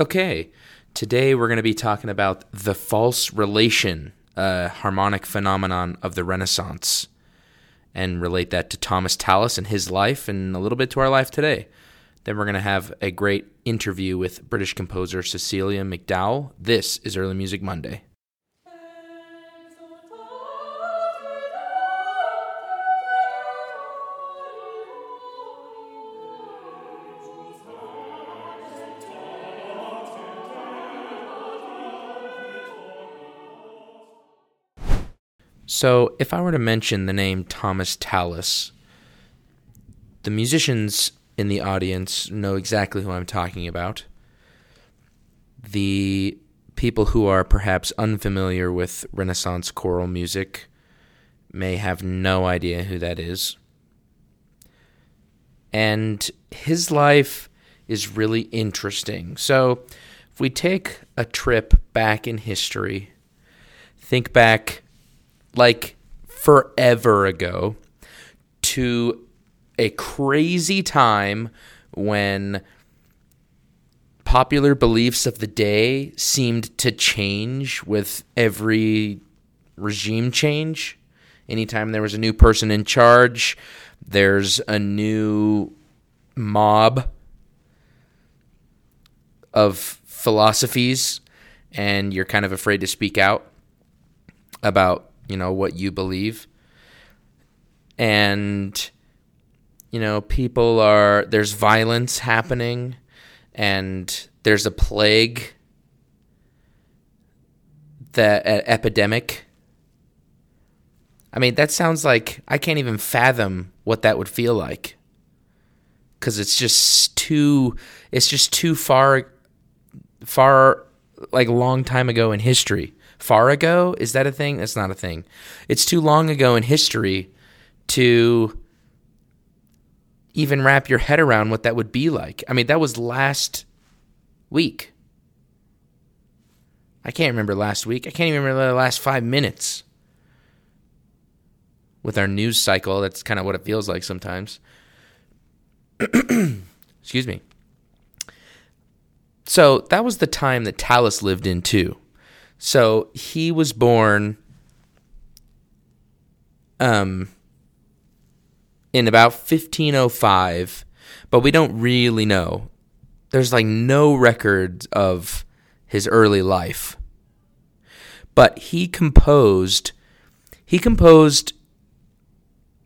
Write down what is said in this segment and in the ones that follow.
Okay, today we're going to be talking about the false relation, a harmonic phenomenon of the Renaissance, and relate that to Thomas Tallis and his life and a little bit to our life today. Then we're going to have a great interview with British composer Cecilia McDowall. This is Early Music Monday. So, if I were to mention the name Thomas Tallis, the musicians in the audience know exactly who I'm talking about. The people who are perhaps unfamiliar with Renaissance choral music may have no idea who that is. And his life is really interesting. So, if we take a trip back in history, think back like forever ago to a crazy time when popular beliefs of the day seemed to change with every regime change. Anytime there was a new person in charge, there's a new mob of philosophies, and you're kind of afraid to speak out about you know what you believe. And you know people are there's violence happening and there's a plague that uh, epidemic. I mean that sounds like i can't even fathom what that would feel like. Cuz it's just too it's just too far far like long time ago in history far ago. Is that a thing? That's not a thing. It's too long ago in history to even wrap your head around what that would be like. I mean, that was last week. I can't remember last week. I can't even remember the last five minutes. With our news cycle, that's kind of what it feels like sometimes. Excuse me. So that was the time that Tallis lived in too. So he was born um, in about 1505, but we don't really know. There's like no records of his early life. But he composed he composed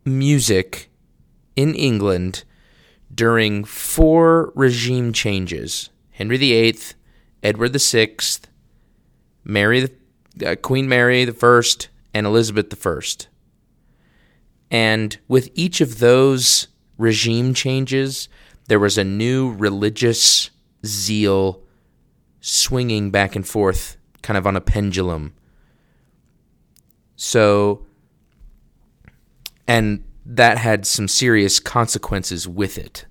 music in England during four regime changes. Henry VIII, Edward VI, Mary, the, uh, Queen Mary the First, and Elizabeth the First. And with each of those regime changes, there was a new religious zeal swinging back and forth, kind of on a pendulum. So, and that had some serious consequences with it.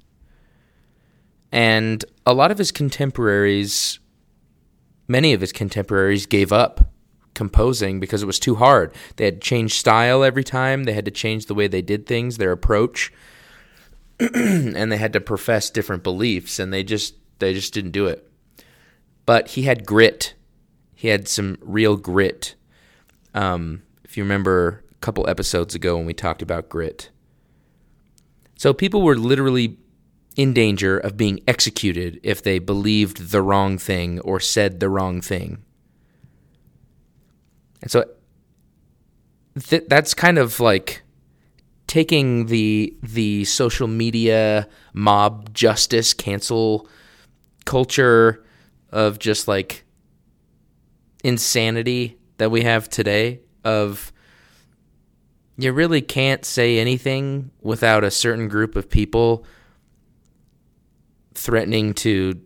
And a lot of his contemporaries many of his contemporaries gave up composing because it was too hard. They had to change style every time, they had to change the way they did things, their approach, and they had to profess different beliefs and they just they just didn't do it. But he had grit. He had some real grit. Um, if you remember a couple episodes ago when we talked about grit. So people were literally in danger of being executed if they believed the wrong thing or said the wrong thing. And so th- that's kind of like taking the the social media mob justice cancel culture of just like insanity that we have today of you really can't say anything without a certain group of people threatening to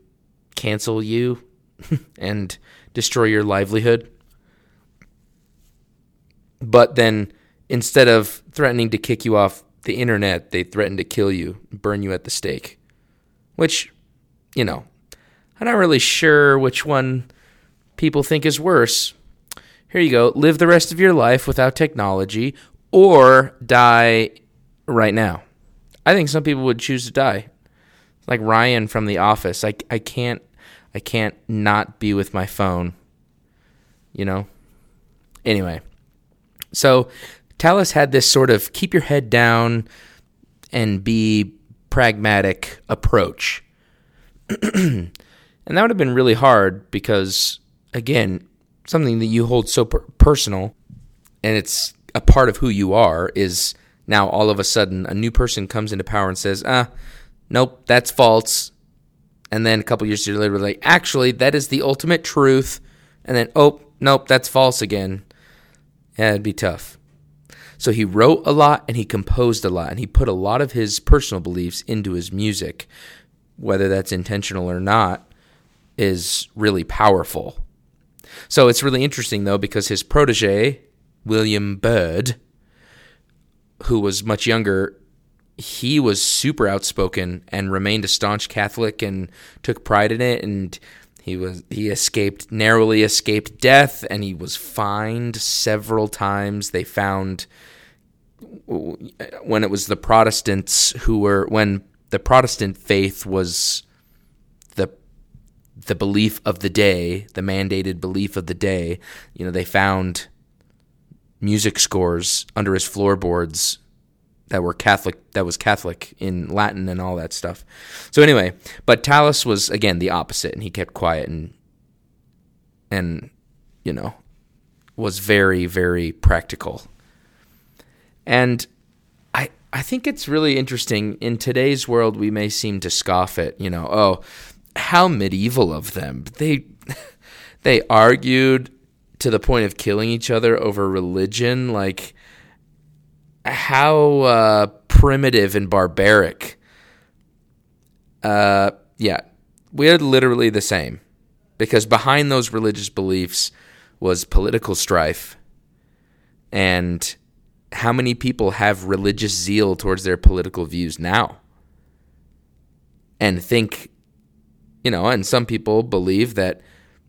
cancel you and destroy your livelihood. But then instead of threatening to kick you off the internet, they threaten to kill you, burn you at the stake. Which, you know, I'm not really sure which one people think is worse. Here you go. Live the rest of your life without technology or die right now. I think some people would choose to die like Ryan from The Office. I I can't I can't not be with my phone. You know? Anyway, so Tallis had this sort of keep your head down and be pragmatic approach. and that would have been really hard because, again, something that you hold so per- personal and it's a part of who you are is now all of a sudden a new person comes into power and says, ah, nope, that's false. And then a couple years later, like, actually, that is the ultimate truth. And then, oh, nope, that's false again. Yeah, it'd be tough. So he wrote a lot and he composed a lot and he put a lot of his personal beliefs into his music. Whether that's intentional or not is really powerful. So it's really interesting though because his protege, William Byrd, who was much younger, he was super outspoken and remained a staunch Catholic and took pride in it and he was he escaped narrowly escaped death and he was fined several times. They found when it was the Protestants who were when the Protestant faith was the the belief of the day, the mandated belief of the day, you know, they found music scores under his floorboards that were Catholic that was Catholic in Latin and all that stuff. So anyway, but Tallis was again the opposite and he kept quiet and and you know was very very practical. And I I think it's really interesting in today's world we may seem to scoff at, you know, oh, how medieval of them. They they argued to the point of killing each other over religion like how uh, primitive and barbaric. Uh, yeah, we're literally the same. Because behind those religious beliefs was political strife and how many people have religious zeal towards their political views now. And think you know and some people believe that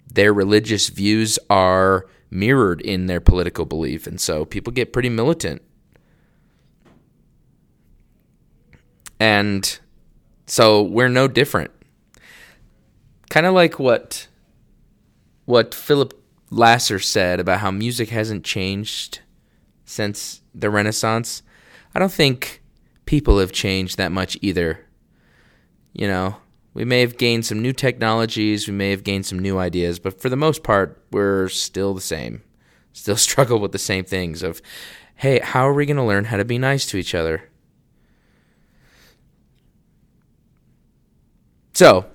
their religious views are mirrored in their political belief. And so people get pretty militant And so we're no different. Kind of like what what Philip Lasser said about how music hasn't changed since the Renaissance. I don't think people have changed that much either. You know, we may have gained some new technologies, we may have gained some new ideas, but for the most part, we're still the same. Still struggle with the same things of, hey, how are we going to learn how to be nice to each other? So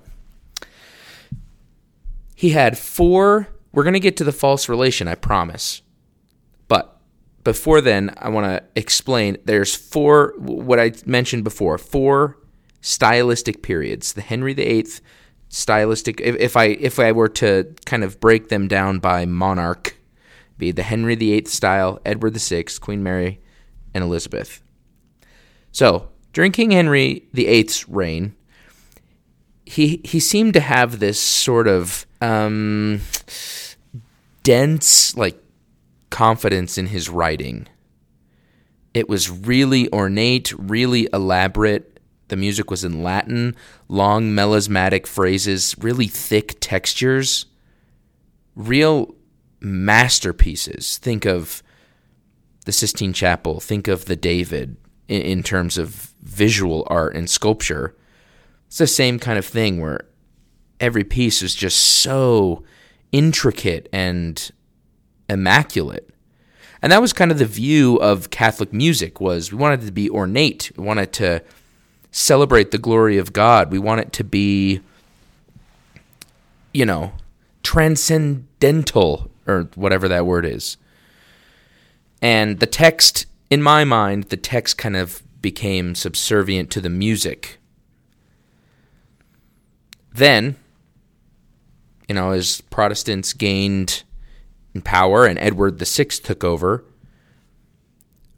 he had four. We're going to get to the false relation, I promise. But before then, I want to explain there's four, what I mentioned before, four stylistic periods. The Henry VIII stylistic, if, if I if I were to kind of break them down by monarch, be the Henry VIII style, Edward VI, Queen Mary, and Elizabeth. So during King Henry VIII's reign, he he seemed to have this sort of um, dense like confidence in his writing. It was really ornate, really elaborate. The music was in Latin, long melismatic phrases, really thick textures, real masterpieces. Think of the Sistine Chapel, think of the David in, in terms of visual art and sculpture it's the same kind of thing where every piece is just so intricate and immaculate. And that was kind of the view of Catholic music was we wanted it to be ornate. We wanted to celebrate the glory of God. We want it to be you know, transcendental or whatever that word is. And the text in my mind, the text kind of became subservient to the music then, you know, as Protestants gained in power and Edward VI took over,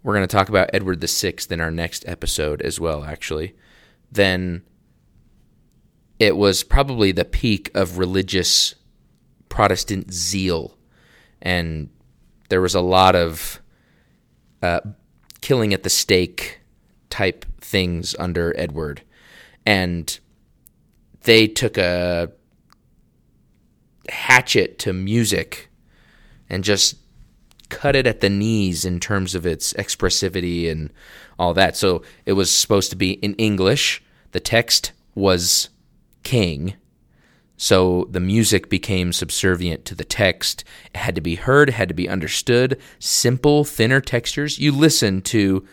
we're going to talk about Edward VI in our next episode as well, actually. Then it was probably the peak of religious Protestant zeal. And there was a lot of uh, killing at the stake type things under Edward. And they took a hatchet to music and just cut it at the knees in terms of its expressivity and all that. So it was supposed to be in English. The text was king. So the music became subservient to the text. It had to be heard, had to be understood. Simple, thinner textures. You listen to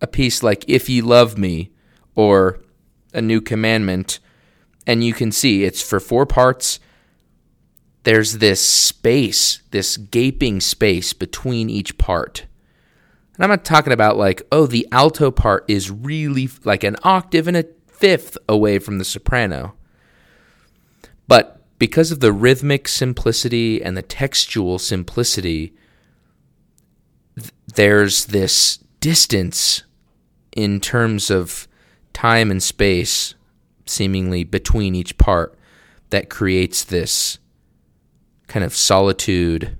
a piece like If Ye Love Me or A New Commandment, and you can see it's for four parts there's this space, this gaping space between each part. And I'm not talking about like, oh, the alto part is really like an octave and a fifth away from the soprano. But because of the rhythmic simplicity and the textual simplicity, th- there's this distance in terms of time and space, seemingly between each part, that creates this kind of solitude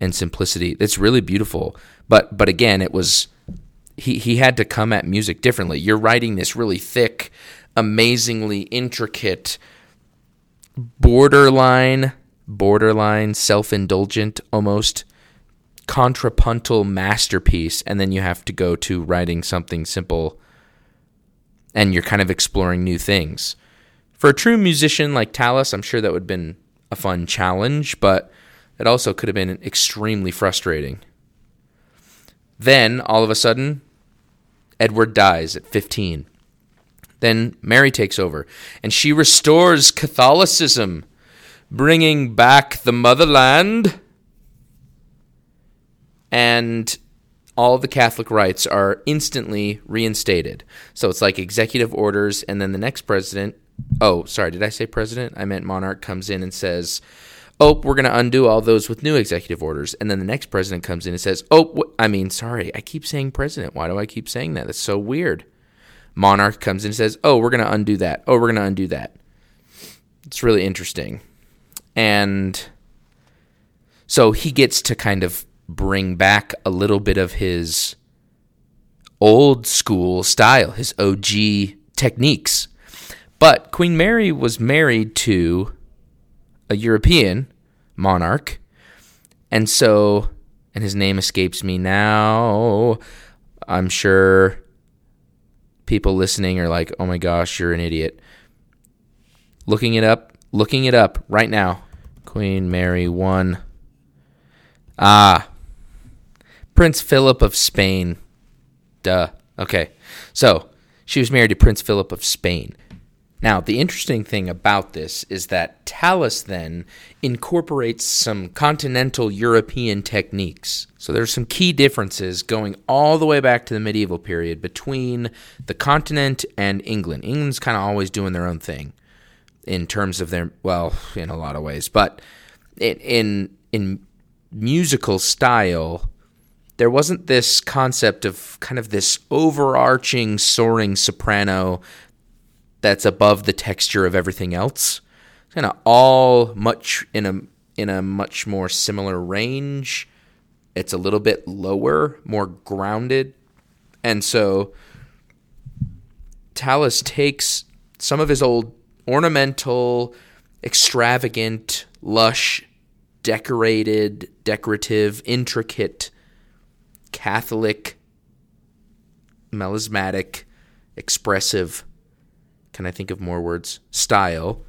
and simplicity. It's really beautiful. But but again, it was he he had to come at music differently. You're writing this really thick, amazingly intricate, borderline borderline self-indulgent almost contrapuntal masterpiece and then you have to go to writing something simple and you're kind of exploring new things. For a true musician like Tallis, I'm sure that would have been a fun challenge, but it also could have been extremely frustrating. Then, all of a sudden, Edward dies at 15. Then Mary takes over, and she restores Catholicism, bringing back the motherland. And all the Catholic rights are instantly reinstated. So it's like executive orders, and then the next president oh, sorry, did I say president? I meant monarch comes in and says, oh, we're going to undo all those with new executive orders. And then the next president comes in and says, oh, I mean, sorry, I keep saying president. Why do I keep saying that? That's so weird. Monarch comes in and says, oh, we're going to undo that. Oh, we're going to undo that. It's really interesting. And so he gets to kind of bring back a little bit of his old school style, his OG techniques but Queen Mary was married to a European monarch. And so, and his name escapes me now. I'm sure people listening are like, oh my gosh, you're an idiot. Looking it up, looking it up right now. Queen Mary 1. Ah, Prince Philip of Spain. Duh. Okay. So, she was married to Prince Philip of Spain. Now, the interesting thing about this is that Tallis then incorporates some continental European techniques. So there's some key differences going all the way back to the medieval period between the continent and England. England's kind of always doing their own thing in terms of their well, in a lot of ways, but in in, in musical style, there wasn't this concept of kind of this overarching soaring soprano that's above the texture of everything else. Kind of all much in a in a much more similar range. It's a little bit lower, more grounded, and so Tallis takes some of his old ornamental, extravagant, lush, decorated, decorative, intricate, Catholic, melismatic, expressive can I think of more words? Style,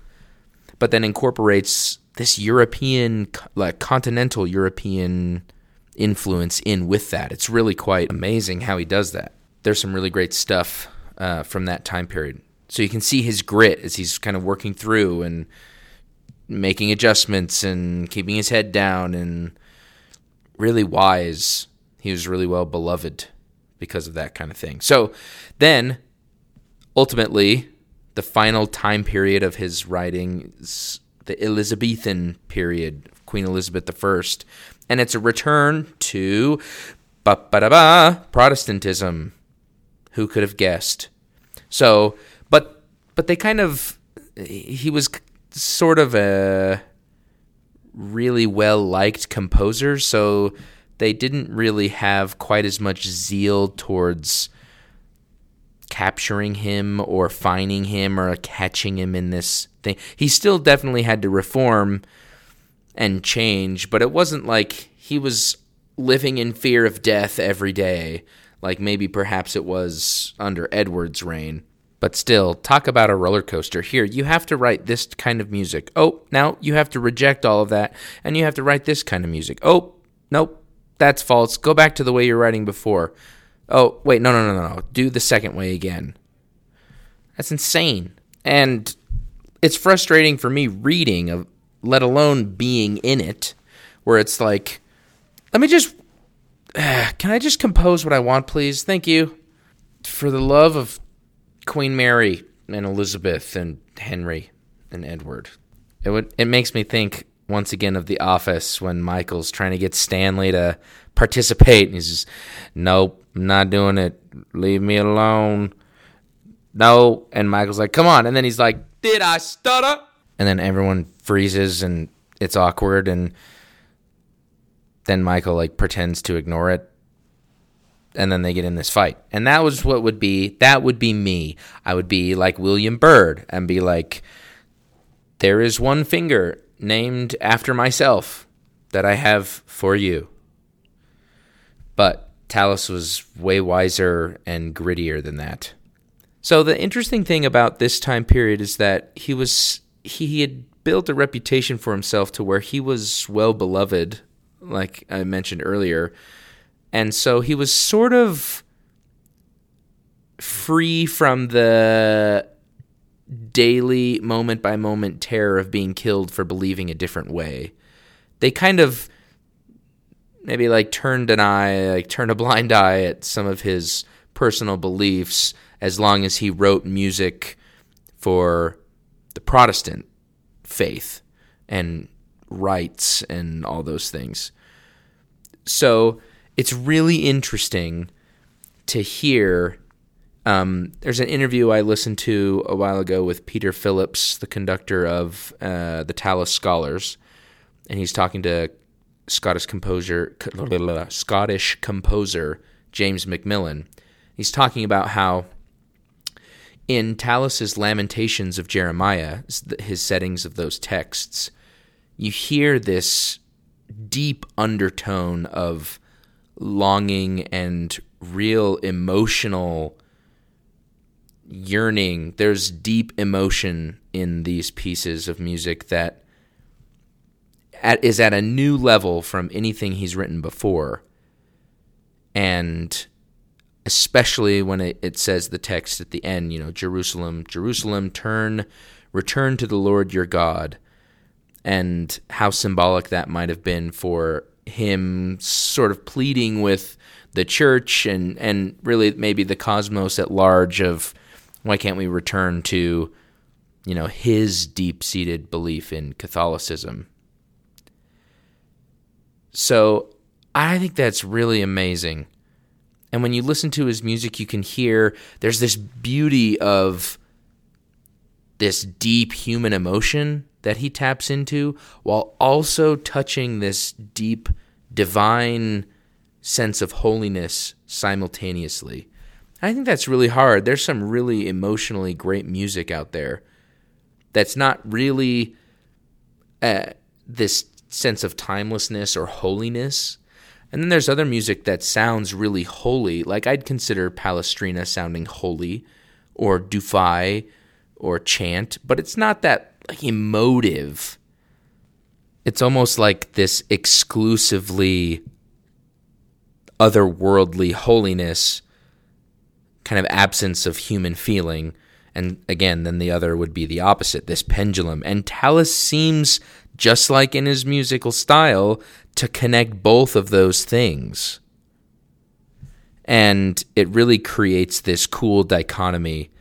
but then incorporates this European, like continental European influence in with that. It's really quite amazing how he does that. There's some really great stuff uh, from that time period. So you can see his grit as he's kind of working through and making adjustments and keeping his head down and really wise. He was really well beloved because of that kind of thing. So then ultimately the final time period of his writing, the Elizabethan period, Queen Elizabeth I, and it's a return to ba Protestantism. Who could have guessed? So, but but they kind of he was sort of a really well liked composer, so they didn't really have quite as much zeal towards capturing him or finding him or catching him in this thing. He still definitely had to reform and change, but it wasn't like he was living in fear of death every day, like maybe perhaps it was under Edward's reign. But still, talk about a roller coaster. Here, you have to write this kind of music. Oh, now you have to reject all of that and you have to write this kind of music. Oh, nope, that's false. Go back to the way you're writing before. Oh, wait, no, no, no, no, no. Do the second way again. That's insane. And it's frustrating for me reading, let alone being in it, where it's like, let me just, can I just compose what I want, please? Thank you. For the love of Queen Mary and Elizabeth and Henry and Edward. It would it makes me think once again of The Office when Michael's trying to get Stanley to participate and he's just nope, I'm not doing it. Leave me alone. No, and Michael's like, "Come on." And then he's like, "Did I stutter?" And then everyone freezes and it's awkward and then Michael like pretends to ignore it and then they get in this fight. And that was what would be that would be me. I would be like William Byrd and be like there is one finger named after myself that I have for you. But Tallis was way wiser and grittier than that. So the interesting thing about this time period is that he was he had built a reputation for himself to where he was well beloved, like I mentioned earlier and so he was sort of free from the daily moment by moment terror of being killed for believing a different way. They kind of maybe like turned an eye, like turned a blind eye at some of his personal beliefs as long as he wrote music for the Protestant faith and rites and all those things. So it's really interesting to hear. Um, there's an interview I listened to a while ago with Peter Phillips, the conductor of uh, the Tallis Scholars, and he's talking to Scottish composer Scottish composer James Macmillan. He's talking about how in Tallis's Lamentations of Jeremiah, his settings of those texts, you hear this deep undertone of longing and real emotional yearning. There's deep emotion in these pieces of music that at, is at a new level from anything he's written before. And especially when it, it says the text at the end, you know, Jerusalem, Jerusalem, turn, return to the Lord your God. And how symbolic that might have been for him sort of pleading with the church and and really maybe the cosmos at large of why can't we return to you know his deep-seated belief in Catholicism. So I think that's really amazing. And when you listen to his music you can hear there's this beauty of this deep human emotion that he taps into while also touching this deep divine sense of holiness simultaneously. I think that's really hard. There's some really emotionally great music out there that's not really uh, this sense of timelessness or holiness. And then there's other music that sounds really holy. Like I'd consider Palestrina sounding holy or Dufay or chant, but it's not that like emotive. It's almost like this exclusively otherworldly holiness, kind of absence of human feeling. And again, then the other would be the opposite, this pendulum. And Tallis seems, just like in his musical style, to connect both of those things. And it really creates this cool dichotomy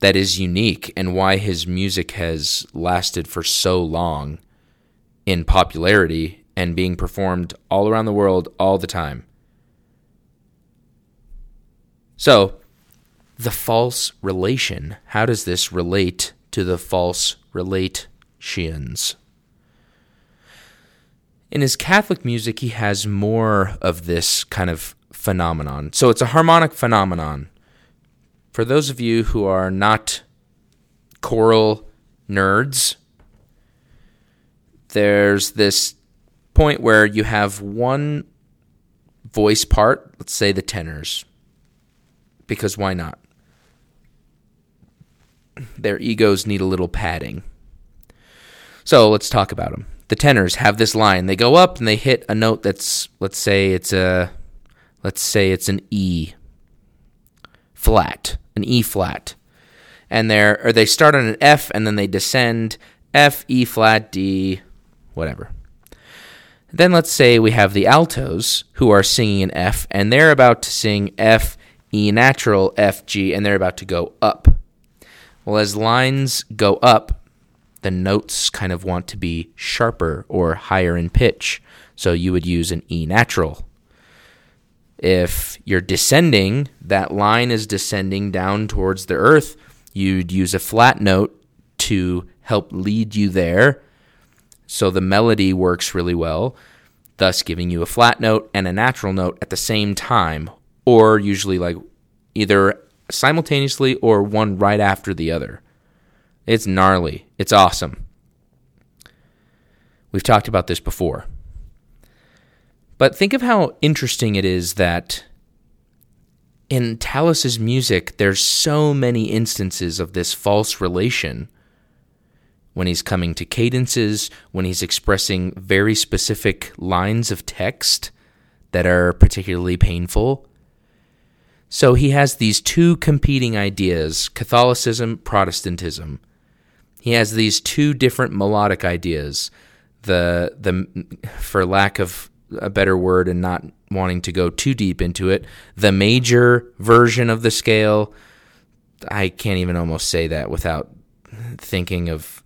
that is unique and why his music has lasted for so long in popularity and being performed all around the world all the time. So, the false relation. How does this relate to the false relations? In his Catholic music, he has more of this kind of phenomenon. So it's a harmonic phenomenon for those of you who are not choral nerds, there's this point where you have one voice part, let's say the tenors, because why not? Their egos need a little padding. So let's talk about them. The tenors have this line. They go up and they hit a note that's let's say it's a let's say it's an E flat, an E flat. And they're or they start on an F and then they descend F, E flat, D, whatever. Then let's say we have the altos who are singing an F and they're about to sing F, E natural, F, G, and they're about to go up. Well, as lines go up, the notes kind of want to be sharper or higher in pitch. So you would use an E natural. If you're descending, that line is descending down towards the earth, you'd use a flat note to help lead you there. So the melody works really well, thus giving you a flat note and a natural note at the same time, or usually like either simultaneously or one right after the other. It's gnarly. It's awesome. We've talked about this before. But think of how interesting it is that in Tallis's music, there's so many instances of this false relation. When he's coming to cadences, when he's expressing very specific lines of text that are particularly painful, so he has these two competing ideas Catholicism, Protestantism. He has these two different melodic ideas. The, the, for lack of a better word and not wanting to go too deep into it, the major version of the scale. I can't even almost say that without thinking of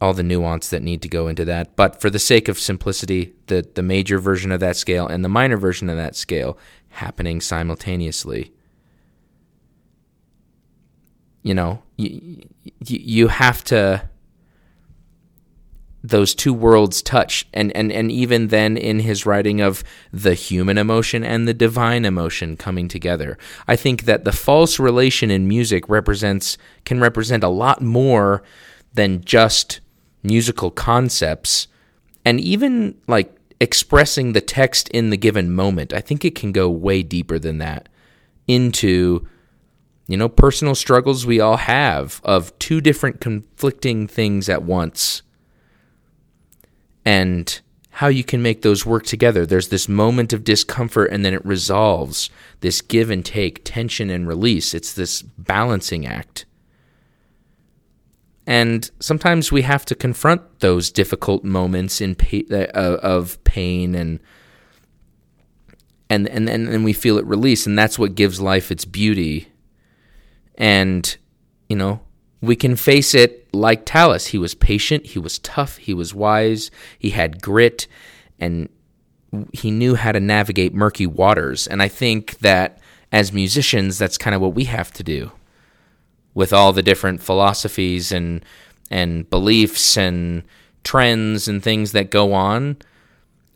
all the nuance that need to go into that. But for the sake of simplicity, the, the major version of that scale and the minor version of that scale happening simultaneously. You know, you, you have to those two worlds touch and, and and even then in his writing of the human emotion and the divine emotion coming together i think that the false relation in music represents can represent a lot more than just musical concepts and even like expressing the text in the given moment. I think it can go way deeper than that into you know personal struggles we all have of two different conflicting things at once. And how you can make those work together. There's this moment of discomfort and then it resolves. This give and take, tension and release. It's this balancing act. And sometimes we have to confront those difficult moments in pa- uh, of pain and and and and we feel it release and that's what gives life its beauty. And you know, we can face it like Tallis. He was patient, he was tough, he was wise, he had grit and he knew how to navigate murky waters. And I think that as musicians that's kind of what we have to do with all the different philosophies and and beliefs and trends and things that go on,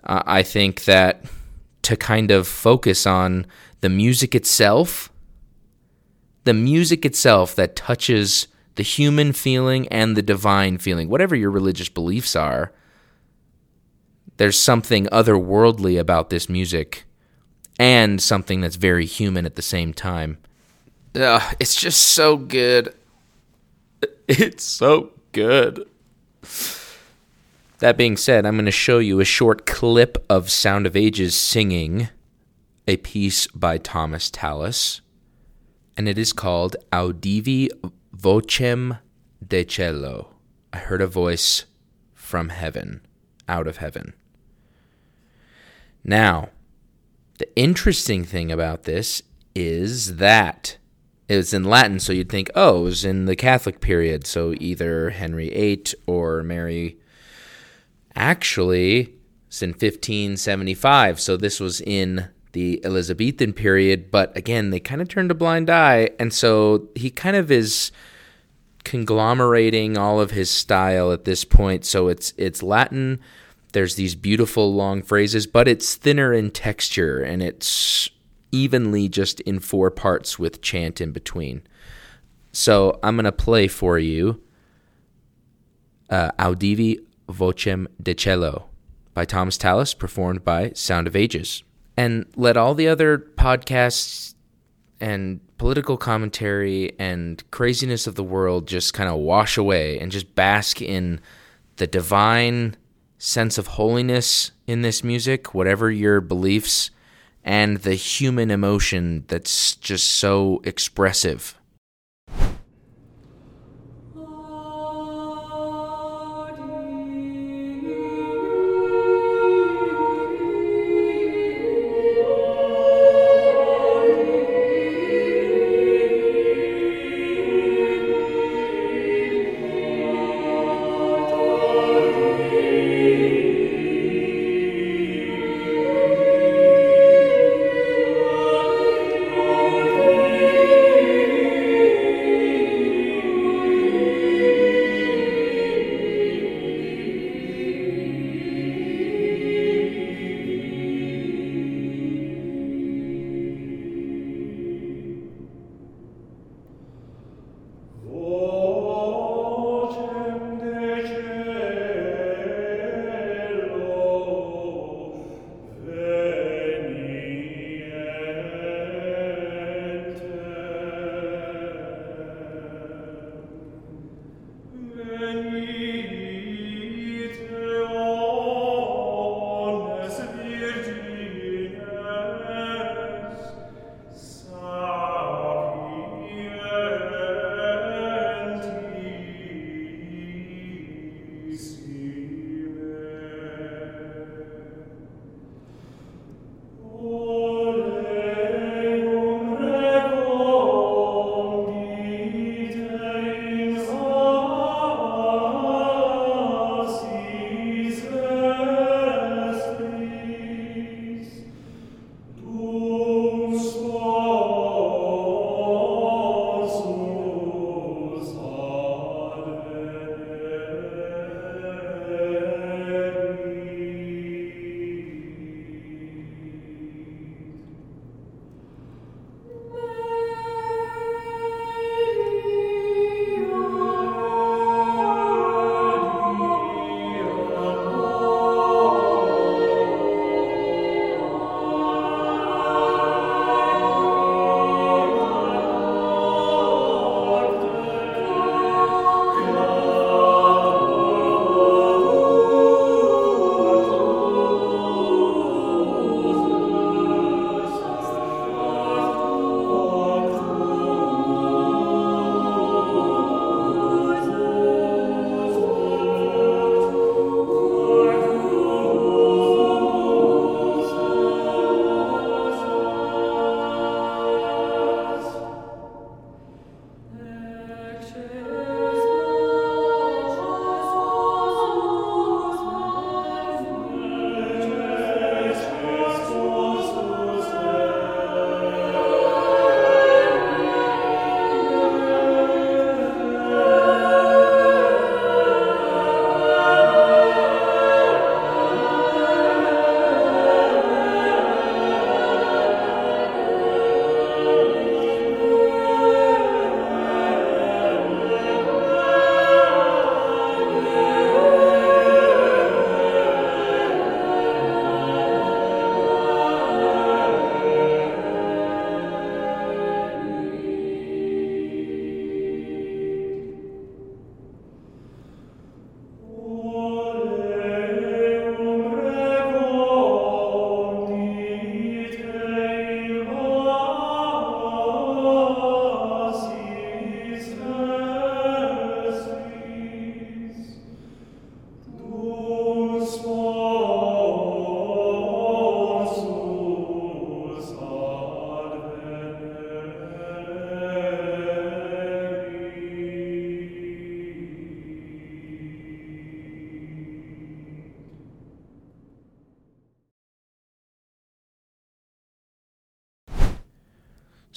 uh, I think that to kind of focus on the music itself, the music itself that touches the human feeling and the divine feeling, whatever your religious beliefs are, there's something otherworldly about this music and something that's very human at the same time. It's just so good. It's so good. That being said, I'm going to show you a short clip of Sound of Ages singing a piece by Thomas Tallis, and it is called Audivi Vocem de Caelo. I heard a voice from heaven, out of heaven. Now, the interesting thing about this is that it was in Latin, so you'd think, oh, it was in the Catholic period, so either Henry VIII or Mary. Actually, it's in 1575, so this was in the Elizabethan period, but again, they kind of turned a blind eye, and so he kind of is conglomerating all of his style at this point. So it's it's Latin. There's these beautiful long phrases, but it's thinner in texture and it's evenly just in four parts with chant in between. So I'm going to play for you uh, Audivi Vocem de Caelo by Thomas Tallis, performed by Sound of Ages. And let all the other podcasts and political commentary and craziness of the world just kind of wash away and just bask in the divine sense of holiness in this music, whatever your beliefs, and the human emotion that's just so expressive.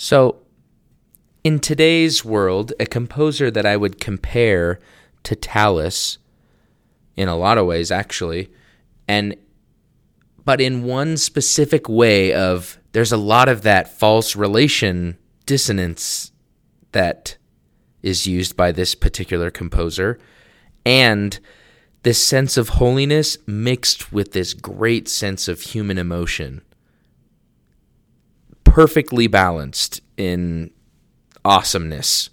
So, in today's world, a composer that I would compare to Tallis in a lot of ways, actually, and but in one specific way of there's a lot of that false relation dissonance that is used by this particular composer and this sense of holiness mixed with this great sense of human emotion perfectly balanced in awesomeness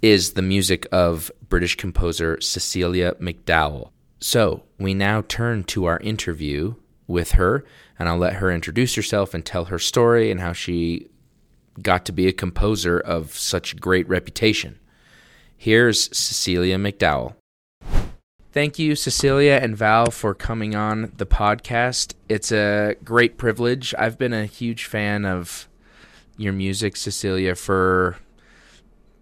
is the music of British composer Cecilia McDowall. So we now turn to our interview with her, and I'll let her introduce herself and tell her story and how she got to be a composer of such great reputation. Here's Cecilia McDowall. Thank you, Cecilia and Val, for coming on the podcast. It's a great privilege. I've been a huge fan of your music, Cecilia, for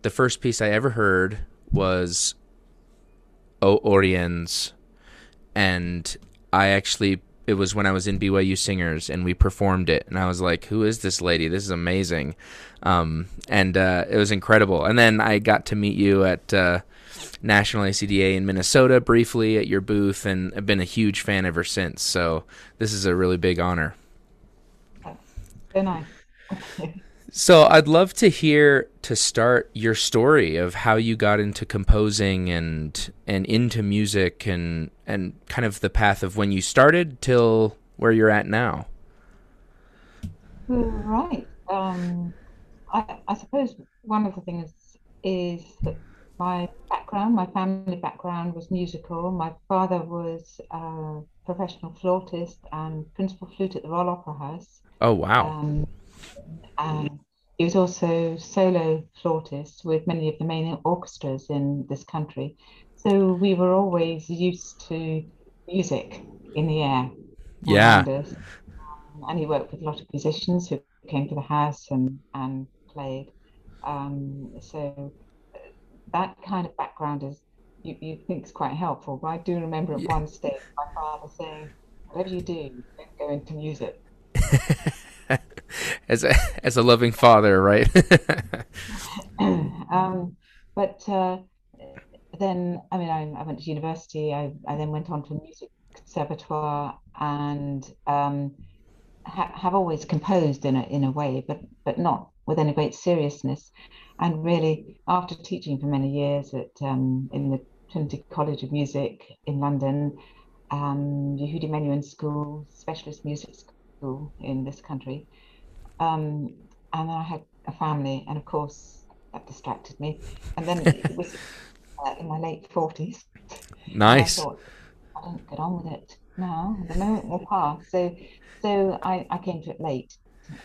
the first piece I ever heard was O Oriens and I actually it was when I was in BYU Singers and we performed it and I was like, "Who is this lady? This is amazing," um, and uh, it was incredible. And then I got to meet you at uh, National ACDA in Minnesota briefly at your booth, and I've been a huge fan ever since. So this is a really big honor. Very nice. So I'd love to hear to start your story of how you got into composing and and into music and and kind of the path of when you started till where you're at now. Right. Um, I, I suppose one of the things is that my background, my family background was musical. My father was a professional flautist and principal flute at the Royal Opera House. Oh wow. Um, and he was also solo flautist with many of the main orchestras in this country. So we were always used to music in the air. Yeah. Um, and he worked with a lot of musicians who came to the house and, and played. Um, so that kind of background is you, you think is quite helpful. But I do remember at yeah. one stage my father saying, whatever you do, don't go into music. as a as a loving father, right? um, but uh, then, I mean, I, I, went to university. I, I then went on to music conservatoire and um, ha- have always composed in a in a way, but but not with any great seriousness. And really, after teaching for many years at um, in the Trinity College of Music in London, um, Yehudi Menuhin School, specialist music school in this country, um, and then I had a family, and of course that distracted me. And then it was uh, in my late forties. Nice. I thought I don't get on with it now. The moment will pass. So, so I, I came to it late,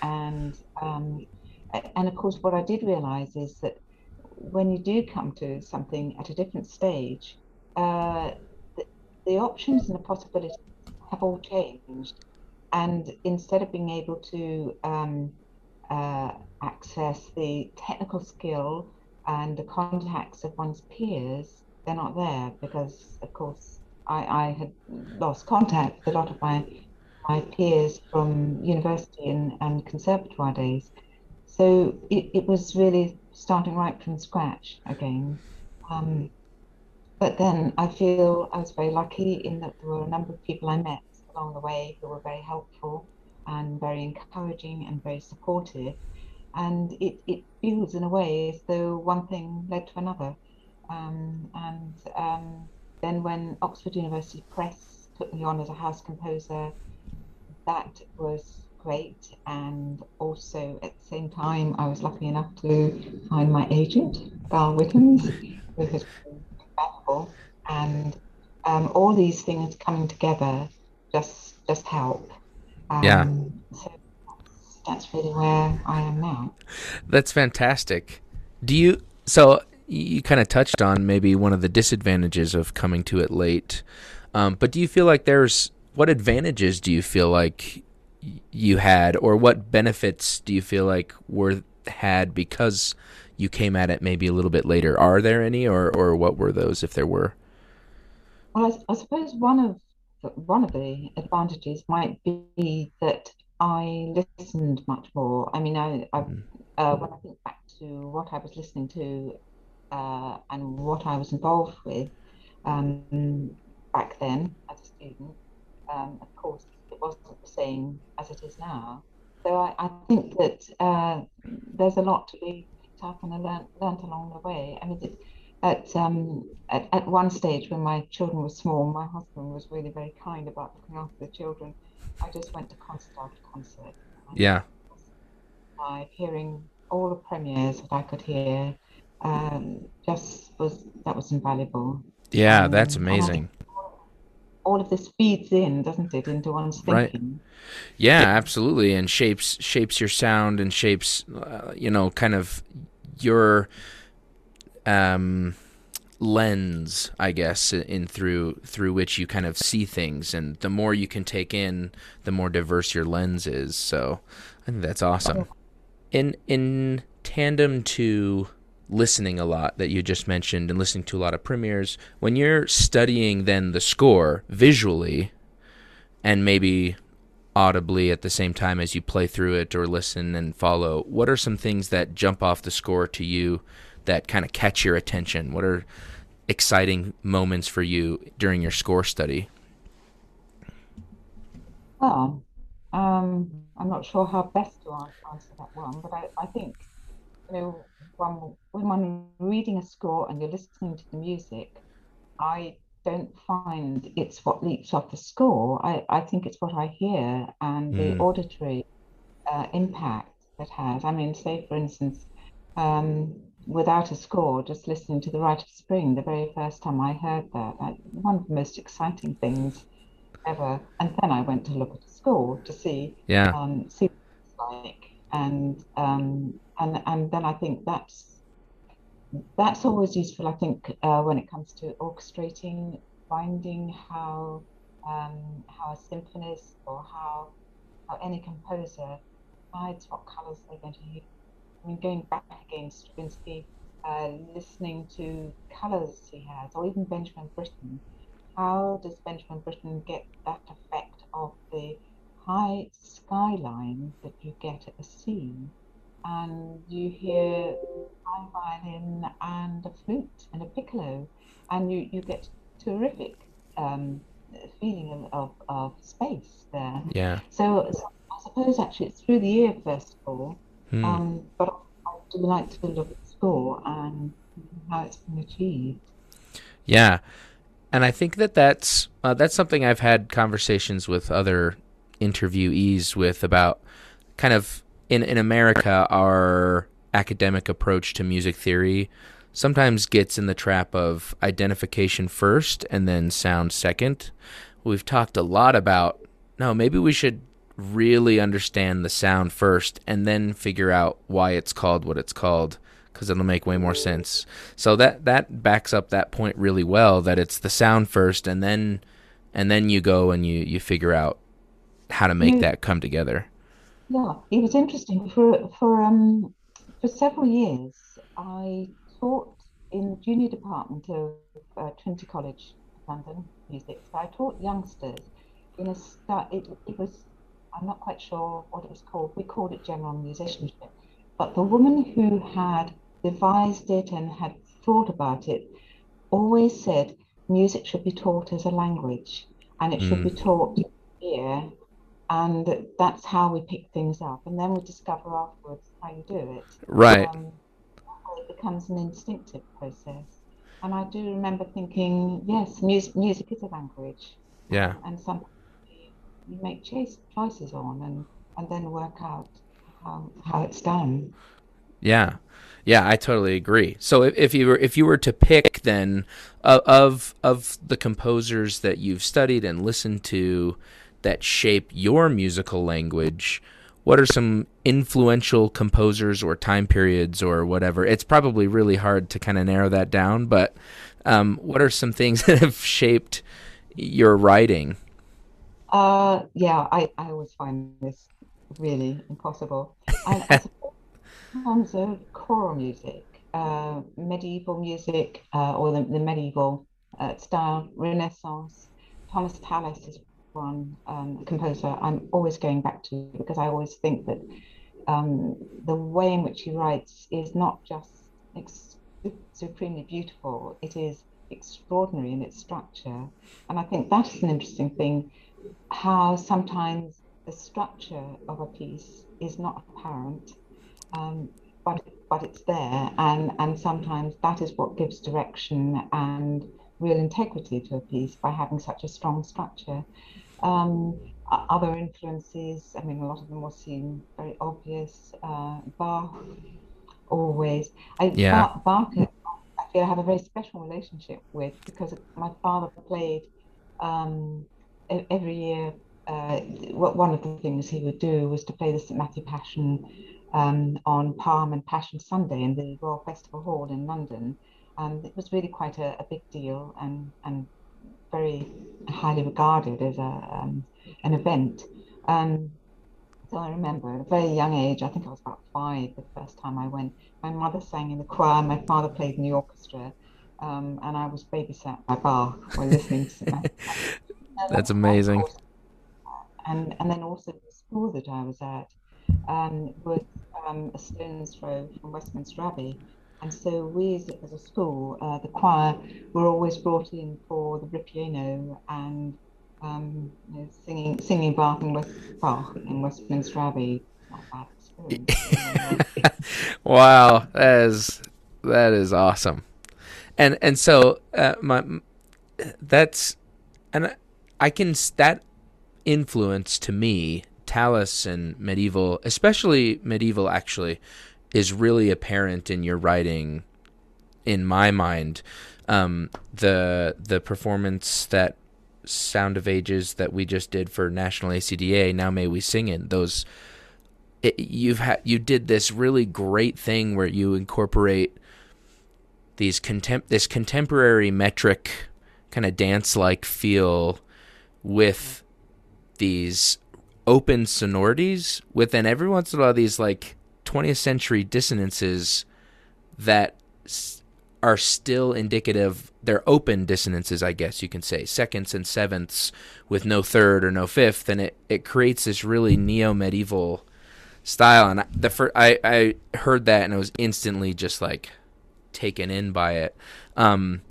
and um, and of course what I did realise is that when you do come to something at a different stage, uh, the, the options and the possibilities have all changed and instead of being able to um, uh, access the technical skill and the contacts of one's peers, they're not there because, of course, I, I had lost contact with a lot of my my peers from university and, and conservatoire days. So it, it was really starting right from scratch again. Um, but then I feel I was very lucky in that there were a number of people I met along the way who were very helpful and very encouraging and very supportive. And it, it feels in a way as though one thing led to another. Um, and um, then when Oxford University Press put me on as a house composer, that was great. And also at the same time, I was lucky enough to find my agent, Val Wittens, who has been incredible. And um, all these things coming together just just help. Um, yeah. So that's, that's really where I am now. That's fantastic. Do you so you kind of touched on maybe one of the disadvantages of coming to it late, um, but do you feel like there's what advantages do you feel like you had, or what benefits do you feel like were had because you came at it maybe a little bit later? Are there any, or or what were those if there were? Well, I, I suppose one of one of the advantages might be that I listened much more. I mean, I, I mm. uh, when I think back to what I was listening to uh, and what I was involved with um, back then as a student, um, of course, same as it is now. So I, I think that uh, there's a lot to be picked up and learned, learned along the way. I mean, it, at, um, at at one stage when my children were small, my husband was really very kind about looking after the children. I just went to concert after concert. Yeah. By hearing all the premieres that I could hear, um, just was that was invaluable. Yeah, that's amazing. All of this feeds in, doesn't it, into one's thinking? Right. Yeah, absolutely, and shapes shapes your sound and shapes, uh, you know, kind of your um, lens, I guess, in through through which you kind of see things, and the more you can take in, the more diverse your lens is. So, I think that's awesome. In in tandem to listening a lot that you just mentioned and listening to a lot of premieres, when you're studying then the score visually and maybe audibly at the same time as you play through it or listen and follow, what are some things that jump off the score to you that kind of catch your attention? What are exciting moments for you during your score study? Well, um, I'm not sure how best to answer that one, but I, I think, you know, when, when I'm reading a score and you're listening to the music, I don't find it's what leaps off the score. I, I think it's what I hear and the mm. auditory uh, impact that has. I mean, say for instance, um, without a score, just listening to the Rite of Spring, the very first time I heard that, I, one of the most exciting things ever. And then I went to look at the score to see, yeah, um, see what it's like, and um, and and then I think that's that's always useful. I think uh, when it comes to orchestrating, finding how um, how a symphonist or how how any composer decides what colours they're going to use. I mean, going back again, Stravinsky, uh, listening to colours he has, or even Benjamin Britten. How does Benjamin Britten get that effect of the high skyline that you get at the scene? and you hear a violin and a flute and a piccolo, and you, you get terrific um, feeling of, of space there. Yeah. So, so, I suppose actually it's through the ear first of all, hmm. um, but I do like to look at the score and how it's been achieved. Yeah. And I think that that's uh, that's something I've had conversations with other interviewees with about kind of in in America, our academic approach to music theory sometimes gets in the trap of identification first and then sound second. We've talked a lot about no, maybe we should really understand the sound first and then figure out why it's called what it's called because it'll make way more sense. So that that backs up that point really well that it's the sound first and then and then you go and you you figure out how to make that come together. Yeah, it was interesting. For for um for several years, I taught in the junior department of uh, Trinity College, London music. So I taught youngsters in a start. It, it was I'm not quite sure what it was called. We called it general musicianship. But the woman who had devised it and had thought about it always said music should be taught as a language and it mm. should be mm. taught here and that's how we pick things up and then we discover afterwards how you do it. Right. Um, it becomes an instinctive process. And i do remember thinking yes music, music is a language. Yeah. And something you make choices on and and then work out how, how it's done. Yeah. Yeah i totally agree. So if, if you were if you were to pick then uh, of of the composers that you've studied and listened to that shape your musical language, what are some influential composers or time periods or whatever? It's probably really hard to kind of narrow that down, but um, what are some things that have shaped your writing? Uh, yeah, I, I always find this really impossible. And in terms of choral music, uh, medieval music, uh, or the, the medieval uh, style, Renaissance, Thomas Tallis is one um, composer I'm always going back to because I always think that um, the way in which he writes is not just ex- supremely beautiful, it is extraordinary in its structure. And I think that's an interesting thing how sometimes the structure of a piece is not apparent, um, but but it's there, and and sometimes that is what gives direction and real integrity to a piece by having such a strong structure. Um, other influences, I mean, a lot of them will seem very obvious. Uh, Bach, always. I, yeah. Bach, I feel I have a very special relationship with because my father played um, every year. Uh, one of the things he would do was to play the St Matthew Passion um, on Palm and Passion Sunday in the Royal Festival Hall in London. And it was really quite a, a big deal and, and very highly regarded as a, um, an event. Um, so I remember at a very young age, I think I was about five the first time I went, my mother sang in the choir, my father played in the orchestra, um, and I was babysat by Bach while listening to that. That's amazing. And, and then also the school that I was at um, was um, a stone's throw from Westminster Abbey. And so we, as, as a school, uh, the choir, were always brought in for the Ripieno and um, you know, singing singing Bach in, West, Bach in Westminster Abbey. wow, that is that is awesome, and and so uh, my that's and I can that influence to me Tallis and medieval, especially medieval, actually, is really apparent in your writing. In my mind, um, the the performance that Sound of Ages that we just did for National ACDA, Now May We Sing in those. It, you've had you did this really great thing where you incorporate these contem- this contemporary metric kind of dance like feel with these open sonorities within every once in a while these like 20th century dissonances that are still indicative they're open dissonances i guess you can say. Seconds and sevenths with no third or no fifth and it, it creates this really neo-medieval style. And I, the fir- I, I heard that and i was instantly just like taken in by it. Um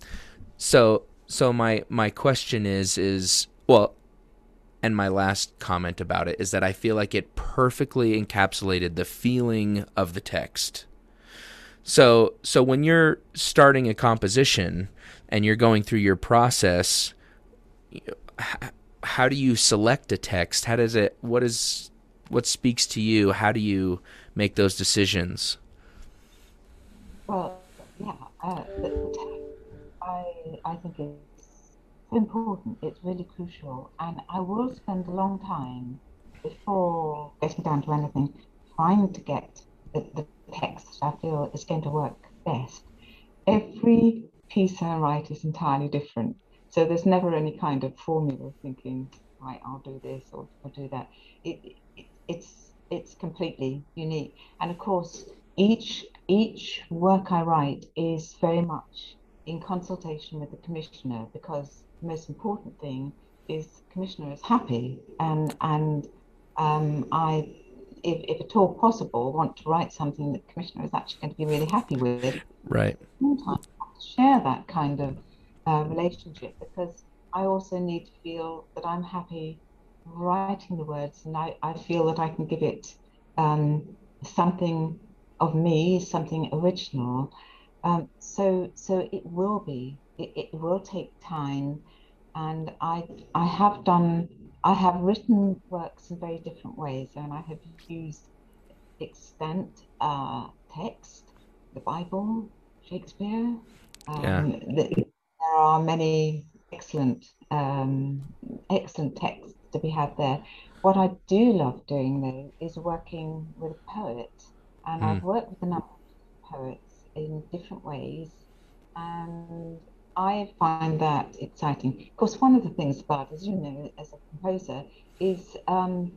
so so my my question is is well and my last comment about it is that I feel like it perfectly encapsulated the feeling of the text. So, so when you're starting a composition and you're going through your process, how do you select a text? How does it? What is what speaks to you? How do you make those decisions? Well, yeah, I I think it important. It's really crucial. And I will spend a long time before getting down to anything trying to get the, the text I feel is going to work best. Every piece I write is entirely different. So there's never any kind of formula thinking, right, I'll do this or I'll do that. It, it, it's it's completely unique. And of course, each each work I write is very much in consultation with the commissioner because the most important thing is commissioner is happy and and um, I if, if at all possible want to write something that commissioner is actually going to be really happy with. Right. Sometimes share that kind of uh, relationship because I also need to feel that I'm happy writing the words and I, I feel that I can give it um, something of me something original. Um, so so it will be it, it will take time and I I have done I have written works in very different ways and I have used extant uh, text, the Bible, Shakespeare. Um, yeah. the, there are many excellent um, excellent texts to be had there. What I do love doing though is working with a poet, and mm. I've worked with a number of poets in different ways, and I find that exciting. Of course, one of the things about, as you know, as a composer, is um,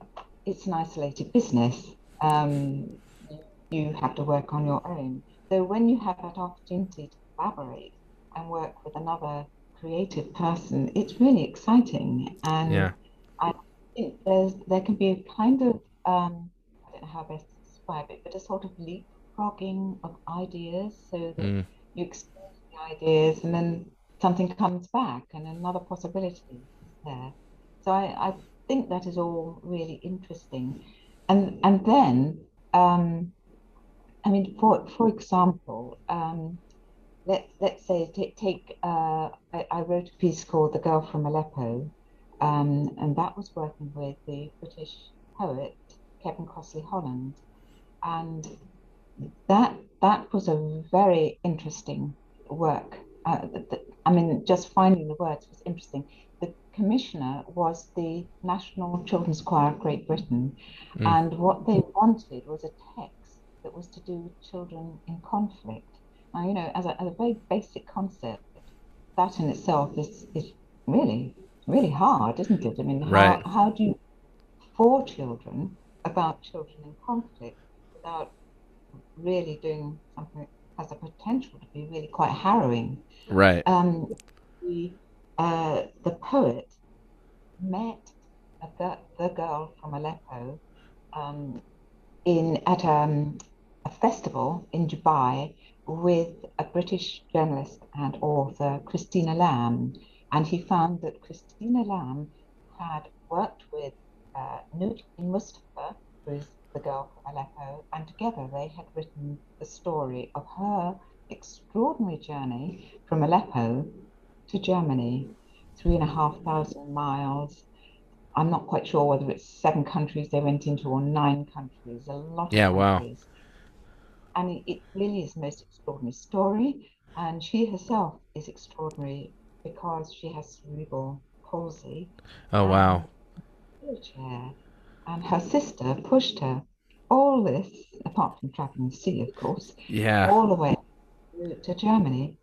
it's an isolated business. Um, you have to work on your own. So when you have that opportunity to collaborate and work with another creative person, it's really exciting. And yeah. I think there's there can be a kind of um, I don't know how best to describe it, but a sort of leapfrogging of ideas, so that mm. you ideas and then something comes back and another possibility there. So I, I think that is all really interesting. And and then, um, I mean, for for example, um, let let's say take, take uh, I, I, wrote a piece called "The Girl from Aleppo," um, and that was working with the British poet Kevin Crossley Holland, and that that was a very interesting work. Uh, the, I mean, just finding the words was interesting. The commissioner was the National Children's Choir of Great Britain, mm. and what they wanted was a text that was to do with children in conflict. Now, you know, as a, as a very basic concept, that in itself is, is really, really hard, isn't it? I mean, how, right. how do you, for children, about children in conflict without really doing something has the potential to be really quite harrowing. Right. Um, the, uh, the poet met a, the girl from Aleppo um, in at um, a festival in Dubai with a British journalist and author, Christina Lamb, and he found that Christina Lamb had worked with uh, Nujeen Mustafa, who's the girl from Aleppo, and together they had written the story of her extraordinary journey from Aleppo to Germany, three and a half thousand miles. I'm not quite sure whether it's seven countries they went into or nine countries, a lot yeah, of countries. wow. And it, it really is the most extraordinary story. And she herself is extraordinary because she has cerebral palsy. Oh, wow. Wheelchair and her sister pushed her all this, apart from traveling the sea, of course, yeah, all the way to Germany.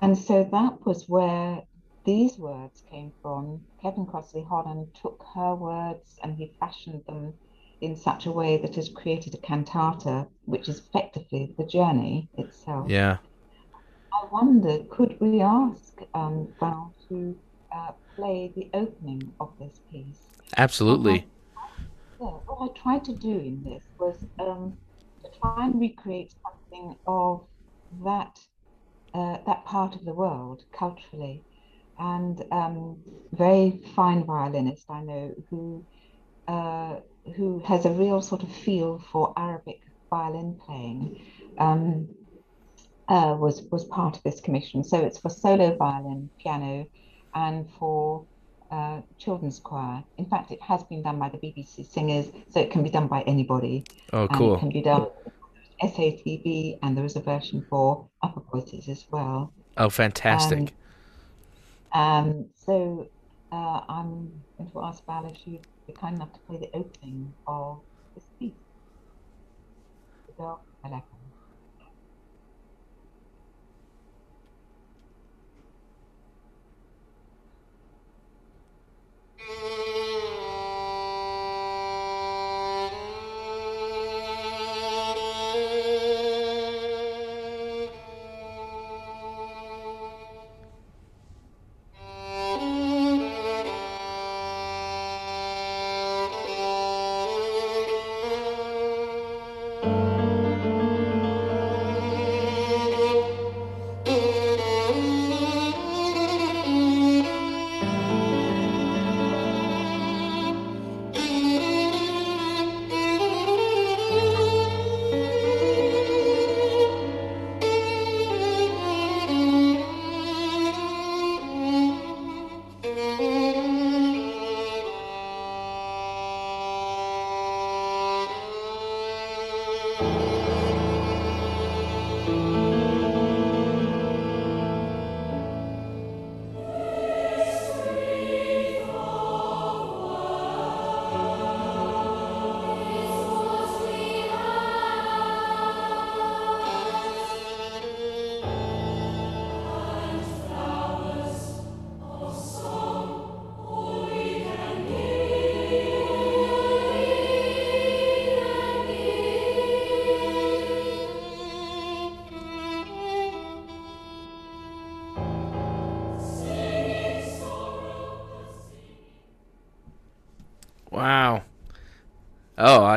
And so that was where these words came from. Kevin Crossley Holland took her words and he fashioned them in such a way that has created a cantata, which is effectively the journey itself. Yeah. I wonder, could we ask um, Val to uh, play the opening of this piece? Absolutely what I tried to do in this was um, to try and recreate something of that uh, that part of the world culturally, and um, very fine violinist I know who uh, who has a real sort of feel for Arabic violin playing. Um, uh, was was part of this commission, so it's for solo violin, piano, and for uh, children's choir. In fact, it has been done by the BBC Singers, so it can be done by anybody. Oh, cool. it can be done SATB, and there is a version for upper voices as well. Oh, fantastic. Um, um, so uh, I'm going to ask Val if she'd be kind enough to play the opening of this piece. The Girl I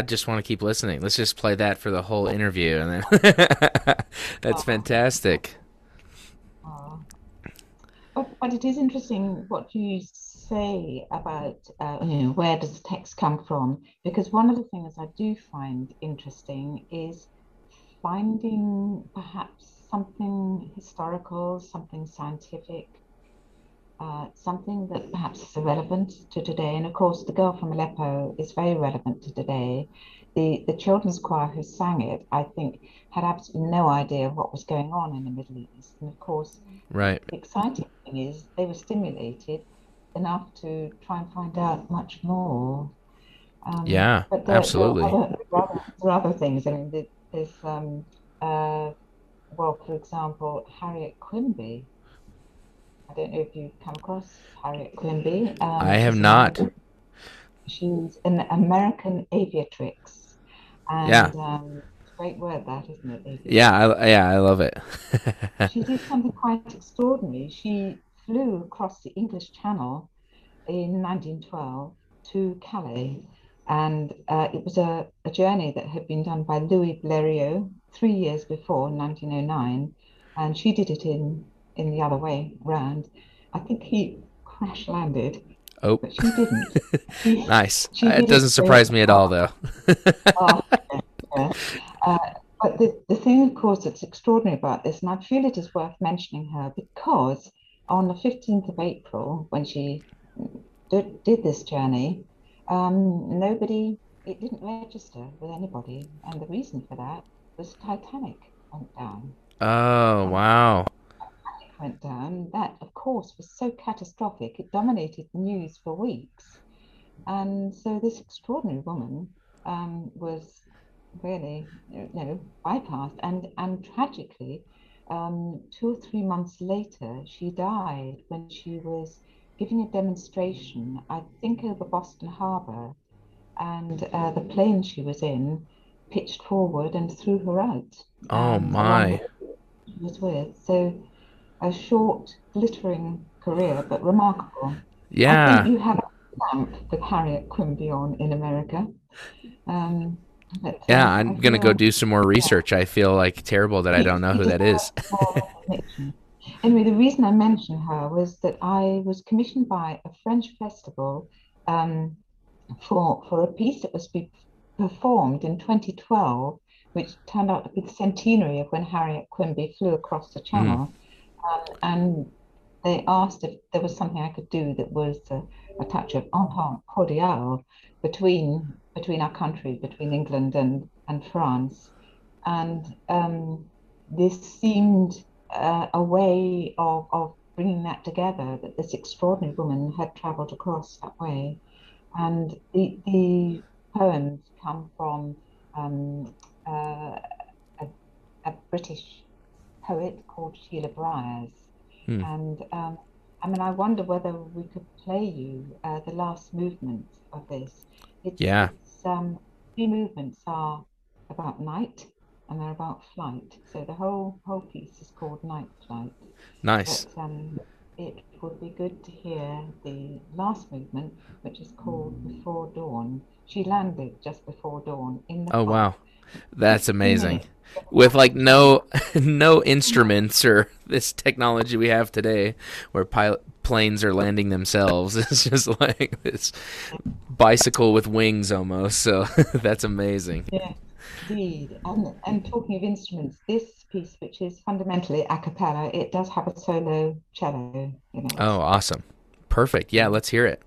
just want to keep listening. Let's just play that for the whole interview, and then that's fantastic. But, but it is interesting what you say about uh, you know where does the text come from because one of the things I do find interesting is finding perhaps something historical, something scientific, uh, something that perhaps is relevant to today. And of course, the girl from Aleppo is very relevant to today. The the children's choir who sang it, I think, had absolutely no idea what was going on in the Middle East. And of course, right. The exciting thing is they were stimulated enough to try and find out much more. Um, yeah, but there, absolutely. There are, other, there are other things. I mean, there's um, uh, well, for example, Harriet Quimby. I don't know if you've come across Harriet Quimby. Um, I have not. She's an American aviatrix. And, yeah. Um, great word, that isn't it? Aviatrix? Yeah, I, yeah, I love it. she did something quite extraordinary. She flew across the English Channel in 1912 to Calais. And uh, it was a, a journey that had been done by Louis Blériot, three years before, 1909, and she did it in in the other way round. I think he crash landed. Oh, but she didn't. She, nice. She uh, it doesn't surprise me at all, though. oh, yeah. uh, but the, the thing, of course, that's extraordinary about this, and I feel it is worth mentioning her because on the 15th of April, when she did, did this journey, um, nobody, it didn't register with anybody. And the reason for that was Titanic went down. Oh, wow. Went down. That, of course, was so catastrophic. It dominated the news for weeks. And so this extraordinary woman um, was really, you know, bypassed. And, and tragically, um, two or three months later, she died when she was giving a demonstration, I think over Boston Harbor. And uh, the plane she was in pitched forward and threw her out. Oh my! It was with so a short, glittering career, but remarkable. Yeah. I think you have a stamp with Harriet Quimby on in America. Um, but, yeah, um, I'm gonna go do some more research. Yeah. I feel like terrible that I don't know who that is. anyway, the reason I mentioned her was that I was commissioned by a French festival um, for for a piece that was be performed in 2012, which turned out to be the centenary of when Harriet Quimby flew across the Channel. Mm. Um, and they asked if there was something I could do that was a, a touch of entente cordiale between between our country, between England and, and France. And um, this seemed uh, a way of, of bringing that together, that this extraordinary woman had travelled across that way. And the, the poems come from um, uh, a, a, British poet called Sheila Briers. Hmm. And um, I mean, I wonder whether we could play you uh, the last movement of this. It's, yeah. It's, um, three movements are about night and they're about flight. So the whole whole piece is called Night Flight. Nice. But, um, it would be good to hear the last movement, which is called Before Dawn. She landed just before dawn in the. Oh park. wow, that's amazing. With like no no instruments or this technology we have today, where pilot planes are landing themselves. It's just like this bicycle with wings almost. So that's amazing. Yeah, indeed. And, and talking of instruments, this piece, which is fundamentally a cappella, it does have a solo cello. You know. Oh, awesome! Perfect. Yeah, let's hear it.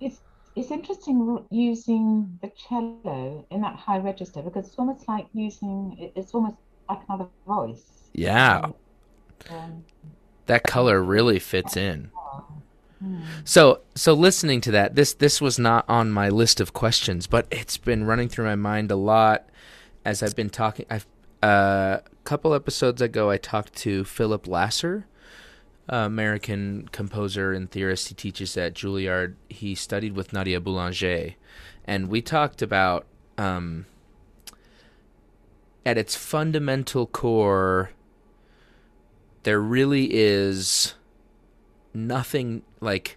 It's it's interesting using the cello in that high register because it's almost like using it's almost like another voice. Yeah. Um, that color really fits in. So so listening to that, this this was not on my list of questions, but it's been running through my mind a lot as I've been talking. I've uh, a couple episodes ago, I talked to Philip Lasser, uh, American composer and theorist. He teaches at Juilliard. He studied with Nadia Boulanger, and we talked about um, at its fundamental core, there really is nothing like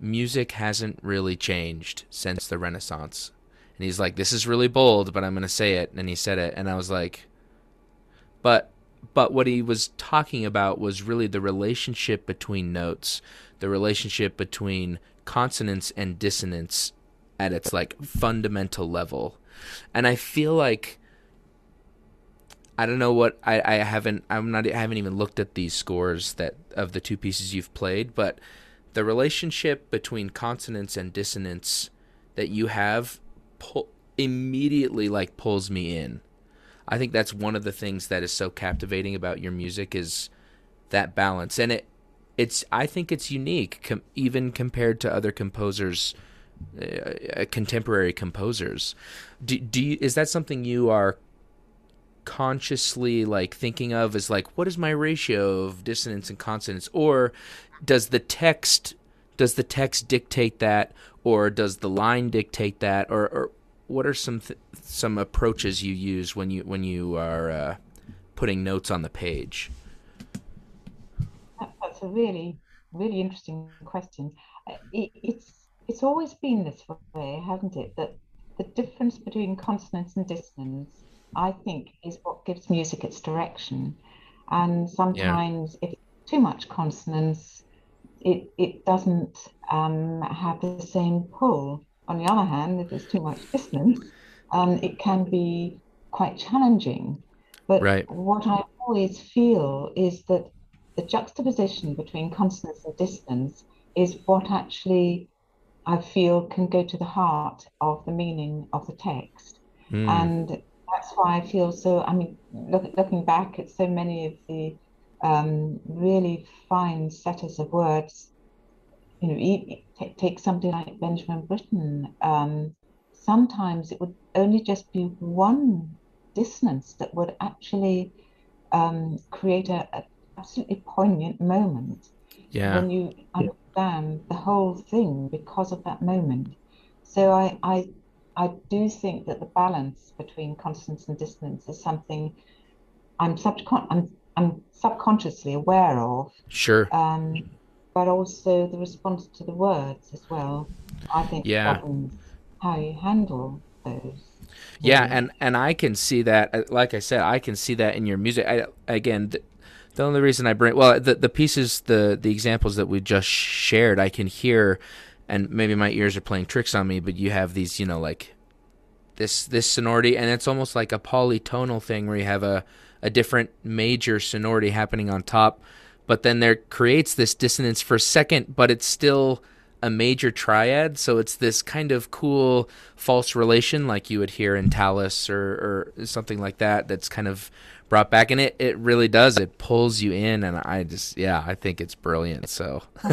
music hasn't really changed since the Renaissance. And he's like, "This is really bold, but I'm going to say it." And he said it, and I was like, "But but what he was talking about was really the relationship between notes, the relationship between consonance and dissonance at its like fundamental level. And I feel like I don't know what I, I haven't I'm not I haven't even looked at these scores that of the two pieces you've played, but the relationship between consonance and dissonance that you have pull, immediately like pulls me in. I think that's one of the things that is so captivating about your music is that balance, and it it's I think it's unique, com- even compared to other composers, uh, uh, contemporary composers. Do, do you, is that something you are consciously like thinking of as like what is my ratio of dissonance and consonance, or does the text does the text dictate that, or does the line dictate that, or, or what are some th- some approaches you use when you when you are uh, putting notes on the page? That's a really really interesting question. Uh, it, it's it's always been this way, hasn't it? That the difference between consonance and dissonance, I think, is what gives music its direction. And sometimes, yeah. if too much consonance, it it doesn't um, have the same pull. On the other hand, if there's too much dissonance, um, it can be quite challenging. But right. what I always feel is that the juxtaposition between consonance and dissonance is what actually I feel can go to the heart of the meaning of the text. Mm. And that's why I feel so. I mean, look, looking back at so many of the um, really fine setters of words you know, take somebody like Benjamin Britten. Um, sometimes it would only just be one dissonance that would actually um, create a, a, absolutely poignant moment. Yeah. When you understand the whole thing because of that moment. So I, I, I do think that the balance between consonance and dissonance is something I'm subcon- I'm, I'm subconsciously aware of. Sure. Um, but also the response to the words as well. I think yeah. how you handle those. Yeah, and and I can see that. Uh, like I said, I can see that in your music. I, again, the, the only reason I bring well the the pieces, the the examples that we just shared, I can hear, and maybe my ears are playing tricks on me. But you have these, you know, like this this sonority, and it's almost like a polytonal thing where you have a a different major sonority happening on top but then there creates this dissonance for a second, but it's still a major triad. So it's this kind of cool false relation, like you would hear in Tallis or, or something like that. That's kind of brought back, and it it really does. It pulls you in, and I just yeah, I think it's brilliant. So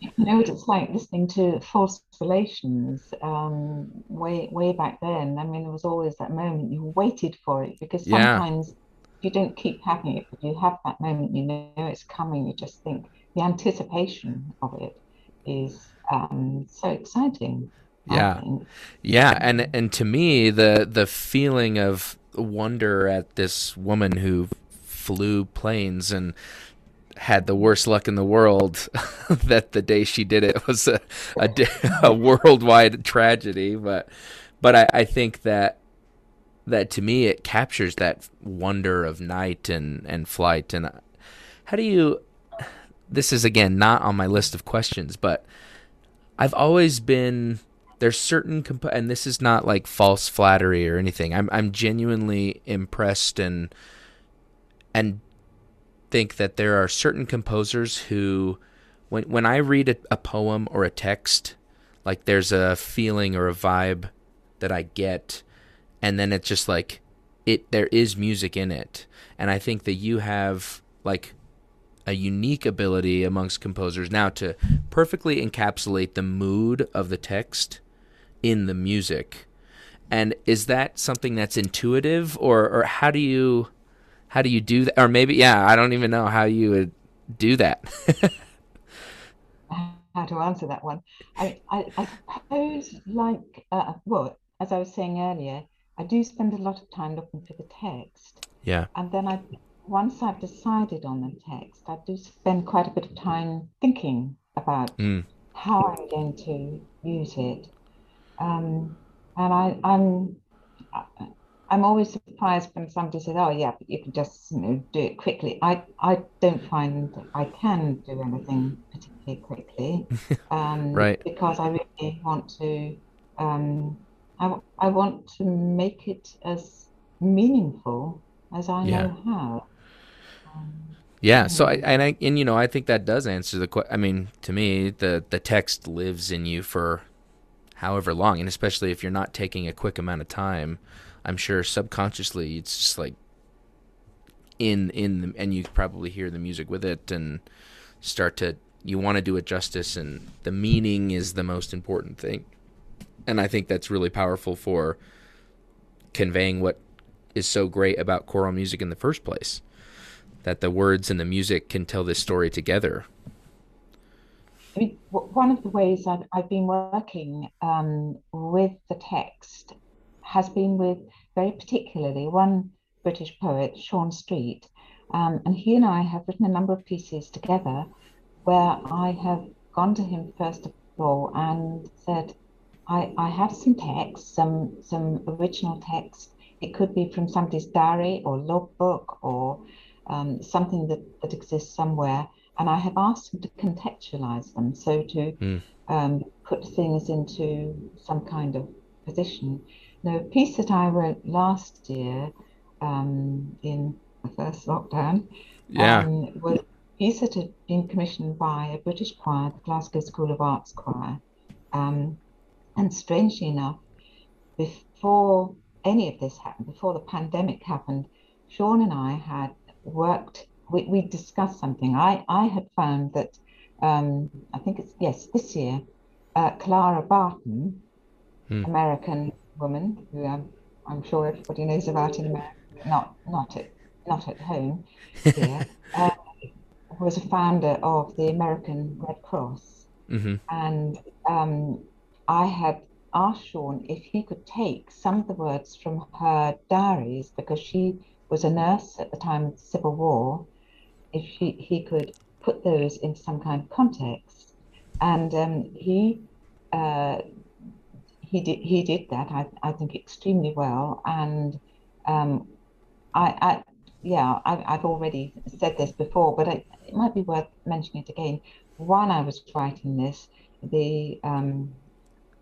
you know what it's like listening to false relations um, way way back then. I mean, there was always that moment you waited for it because sometimes. Yeah you don't keep having it, but you have that moment, you know it's coming, you just think the anticipation of it is um, so exciting. Yeah. Yeah. And and to me the the feeling of wonder at this woman who flew planes and had the worst luck in the world that the day she did it was a, a, a worldwide tragedy but but I, I think that that to me it captures that wonder of night and and flight. And uh, how do you this is again not on my list of questions but i've always been there's certain comp- and this is not like false flattery or anything. I'm i'm genuinely impressed and and think that there are certain composers who when when I read a, a poem or a text, like there's a feeling or a vibe that I get, and then it's just like it. There is music in it, and I think that you have like a unique ability amongst composers now to perfectly encapsulate the mood of the text in the music. And is that something that's intuitive or or how do you how do you do that or maybe yeah, I don't even know how you would do that. how to answer that one. I, I, I suppose, like, uh, well, as I was saying earlier, I do spend a lot of time looking for the text. Yeah. And then I once I've decided on the text, I do spend quite a bit of time thinking about mm. how I'm going to use it. Um, and I, I'm I'm always surprised when somebody says, "Oh, yeah, but you can just you know do it quickly." I I don't find I can do anything particularly quickly, um, right? Because I really want to. Um, I I want to make it as meaningful as I yeah. know how. Um, yeah. So I and I and you know I think that does answer the question. I mean, to me, the the text lives in you for however long, and especially if you're not taking a quick amount of time, I'm sure subconsciously it's just like in in the, and you probably hear the music with it and start to you want to do it justice, and the meaning is the most important thing, and I think that's really powerful for conveying what is so great about choral music in the first place that the words and the music can tell this story together. I mean, one of the ways I've, I've been working um, with the text has been with very particularly one British poet, Sean Street, um, and he and I have written a number of pieces together where I have gone to him first of all and said, I, I have some text, some some original text. It could be from somebody's diary or logbook or um, something that, that exists somewhere. And I have asked them to contextualize them, so to mm. um, put things into some kind of position. Now, a piece that I wrote last year um, in the first lockdown yeah. Um, was a piece that had been commissioned by a British choir, the Glasgow School of Arts Choir. Um, and strangely enough, before any of this happened, before the pandemic happened, Sean and I had worked, we, we discussed something. I, I had found that, um, I think it's, yes, this year, uh, Clara Barton, hmm. American woman, who um, I'm sure everybody knows about in America, not, not, at, not at home here, uh, was a founder of the American Red Cross. Mm-hmm. And um, I had asked Sean if he could take some of the words from her diaries because she was a nurse at the time of the Civil War, if he, he could put those into some kind of context. And um, he uh, he did he did that I, I think extremely well. And um, I, I yeah I, I've already said this before, but it, it might be worth mentioning it again. While I was writing this, the um,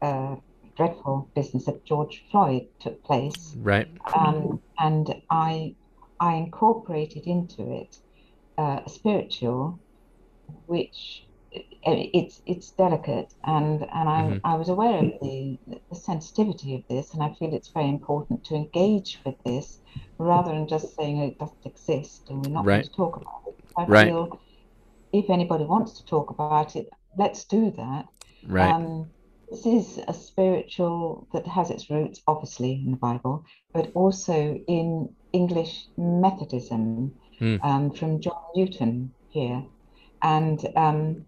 uh, dreadful business of George Floyd took place. Right. Um, and I I incorporated into it uh, a spiritual, which it's it's delicate, and and I mm-hmm. I was aware of the the sensitivity of this, and I feel it's very important to engage with this rather than just saying it doesn't exist and we're not right. going to talk about it. I right. feel if anybody wants to talk about it, let's do that. Right. Um, this is a spiritual that has its roots, obviously, in the Bible, but also in English Methodism mm. um, from John Newton here, and um,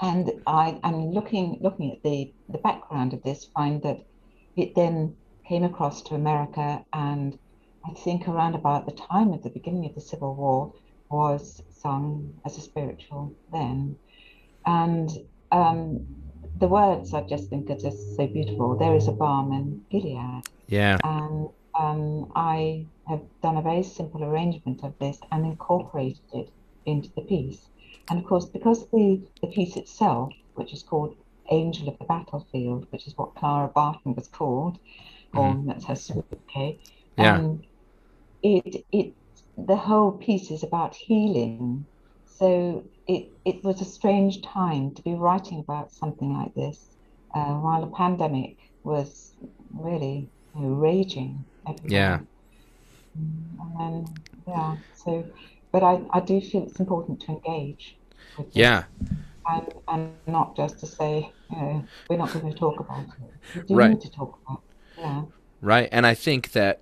and I am looking looking at the the background of this, find that it then came across to America, and I think around about the time of the beginning of the Civil War was sung as a spiritual then, and um, the words I just think are just so beautiful. There is a balm in Gilead. Yeah. And um, I have done a very simple arrangement of this and incorporated it into the piece. And of course, because the, the piece itself, which is called Angel of the Battlefield, which is what Clara Barton was called, mm-hmm. or that's her sobriquet, yeah. Um, it, it, the whole piece is about healing. So it, it was a strange time to be writing about something like this uh, while a pandemic was really you know, raging. Everywhere. Yeah. And then, yeah, so, but I, I do feel it's important to engage. With Yeah. and, and not just to say, you know, we're not going to talk about it. We do Right. need to talk about it. Yeah. Right. And I think that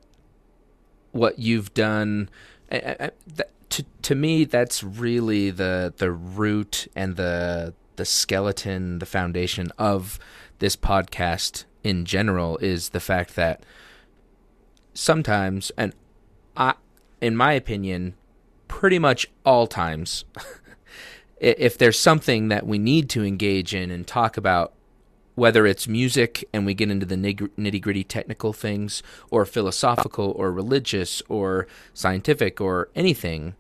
what you've done I, I- that, to to me that's really the the root and the the skeleton, the foundation of this podcast in general is the fact that sometimes and I in my opinion pretty much all times if there's something that we need to engage in and talk about whether it's music and we get into the nitty gritty technical things, or philosophical, or religious, or scientific, or anything,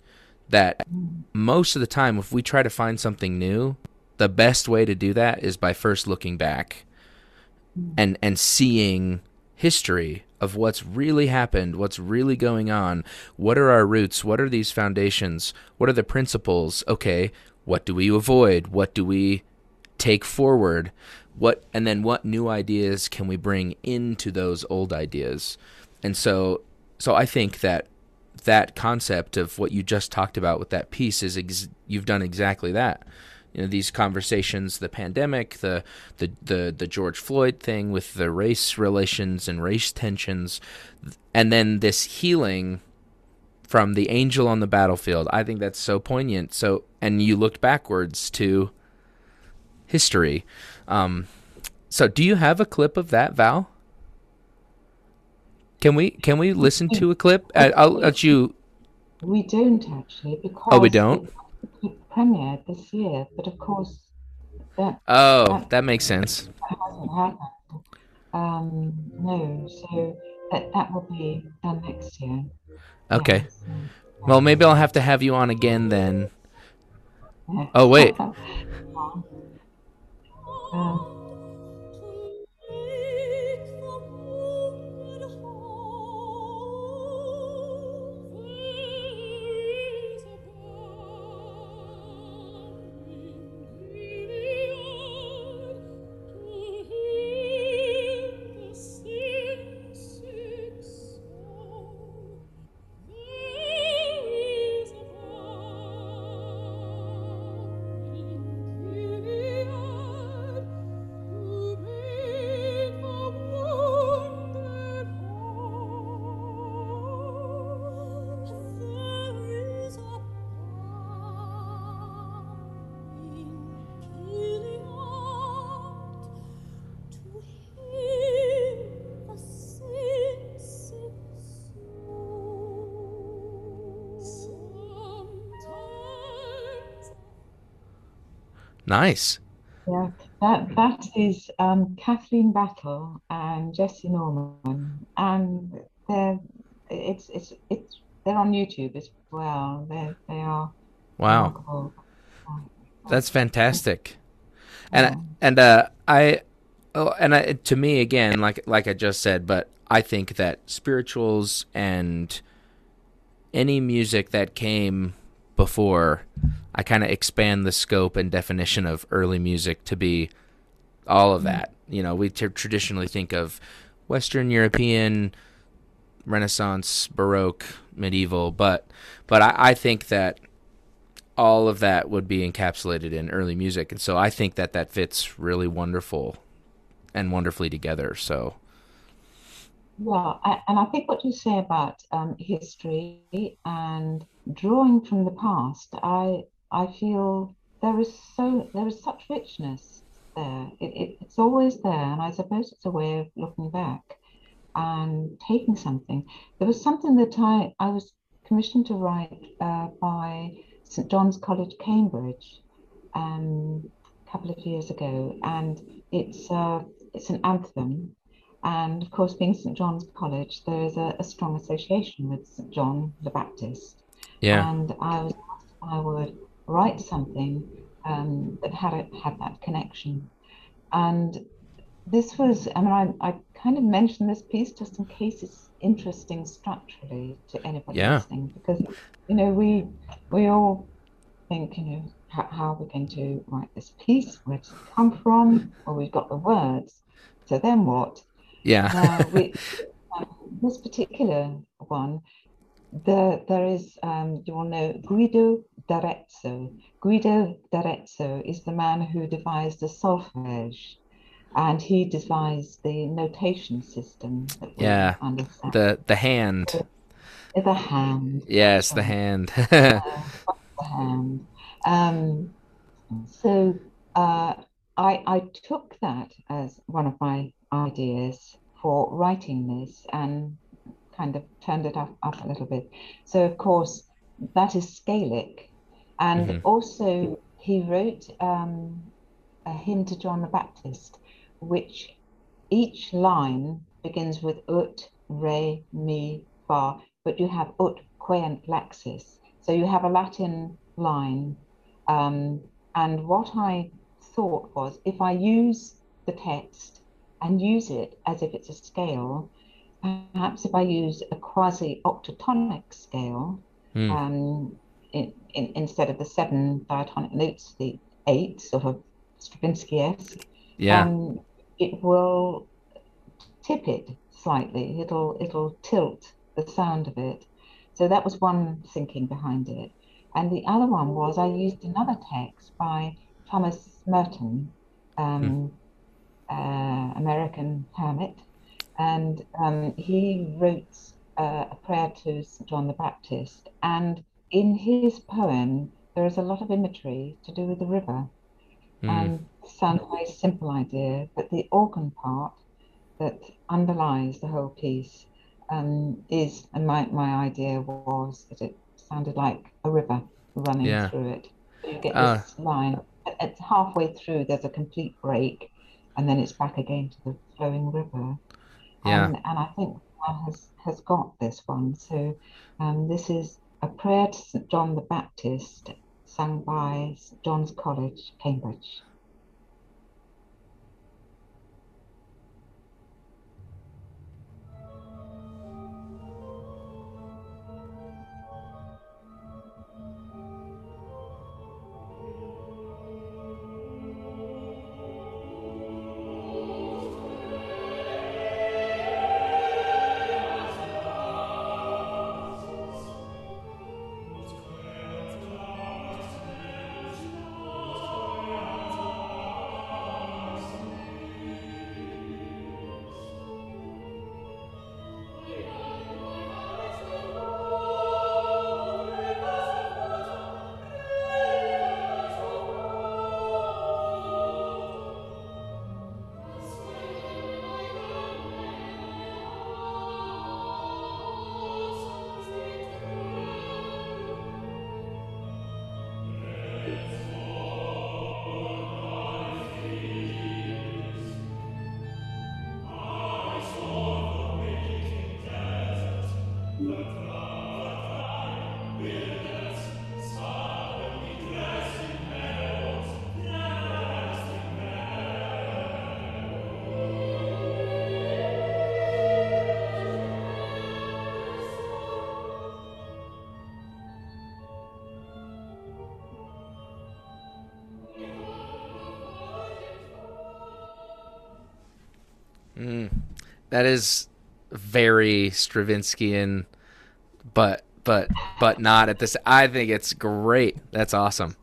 that most of the time, if we try to find something new, the best way to do that is by first looking back and and seeing history of what's really happened, what's really going on, what are our roots, what are these foundations, what are the principles? Okay, what do we avoid? What do we take forward? What and then what new ideas can we bring into those old ideas? And so so I think that that concept of what you just talked about with that piece is ex- you've done exactly that. You know these conversations the pandemic the, the the the George Floyd thing with the race relations and race tensions and then this healing from the angel on the battlefield. I think that's so poignant. So and you looked backwards to history. Um so do you have a clip of that val can we can we listen to a clip? I- i'll let you We don't actually because Oh, we don't? it premiered this year, but of course that, oh that makes sense. that hasn't happened. Um, no, so that that will be done next year. okay. Yes, well maybe i'll have to have you on again then. Oh wait. Um, nice yeah, that that is um, Kathleen Battle and Jessye Norman, and they're it's it's it's they're on YouTube as well. They they are wow remarkable. That's fantastic. And Yeah. and uh, I oh, and I, to me again, like like I just said, but I think that spirituals and any music that came before, I kind of expand the scope and definition of early music to be all of that. You know, we t- traditionally think of Western European, Renaissance, Baroque, medieval, but but I, I think that all of that would be encapsulated in early music, and so I think that that fits really wonderful and wonderfully together. So Yeah, and I think what you say about um, history and drawing from the past, I I feel there is so there is such richness there. It, it, it's always there, and I suppose it's a way of looking back and taking something. There was something that I I was commissioned to write uh, by St John's College, Cambridge, um, a couple of years ago, and it's uh, it's an anthem. And of course, being St John's College, there is a, a strong association with St John the Baptist. Yeah, And I was I would write something um, that had it had that connection. And this was, I mean, I, I kind of mentioned this piece just in case it's interesting structurally to anybody Yeah. listening, because you know we we all think, you know, how, how are we going to write this piece? Where does it come from? Well, we've got the words. So then what? Yeah. Now, we, um, this particular one, there, there is, um, you all know, Guido d'Arezzo. Guido d'Arezzo is the man who devised the solfege and he devised the notation system. yeah, the the hand. The hand. Yes, the hand. uh, the hand. Um, so uh, I I took that as one of my ideas for writing this and kind of turned it up, up a little bit. So of course that is Scalic, and mm-hmm. also he wrote um, a hymn to John the Baptist which each line begins with ut, re, mi, fa, but you have ut, queant laxis. So you have a Latin line. Um, and what I thought was if I use the text and use it as if it's a scale, perhaps if I use a quasi octatonic scale, mm. um, in, in, instead of the seven diatonic notes, the eight, sort of Stravinsky esque, yeah. Um, it will tip it slightly. It'll it'll tilt the sound of it. So that was one thinking behind it. And the other one was I used another text by Thomas Merton, um, hmm. uh, American hermit, and um, he wrote uh, a prayer to St. John the Baptist. And in his poem, there is a lot of imagery to do with the river. Mm. And sounds like a simple idea, but the organ part that underlies the whole piece um, is, and my, my idea was that it sounded like a river running yeah. through it. you get uh. this line. It's halfway through, there's a complete break, and then it's back again to the flowing river. Yeah. And, and I think has has got this one. So um, this is a prayer to St John the Baptist, sung by St John's College, Cambridge. Mm, that is very Stravinskyan, but but but not at this. I think it's great. That's awesome.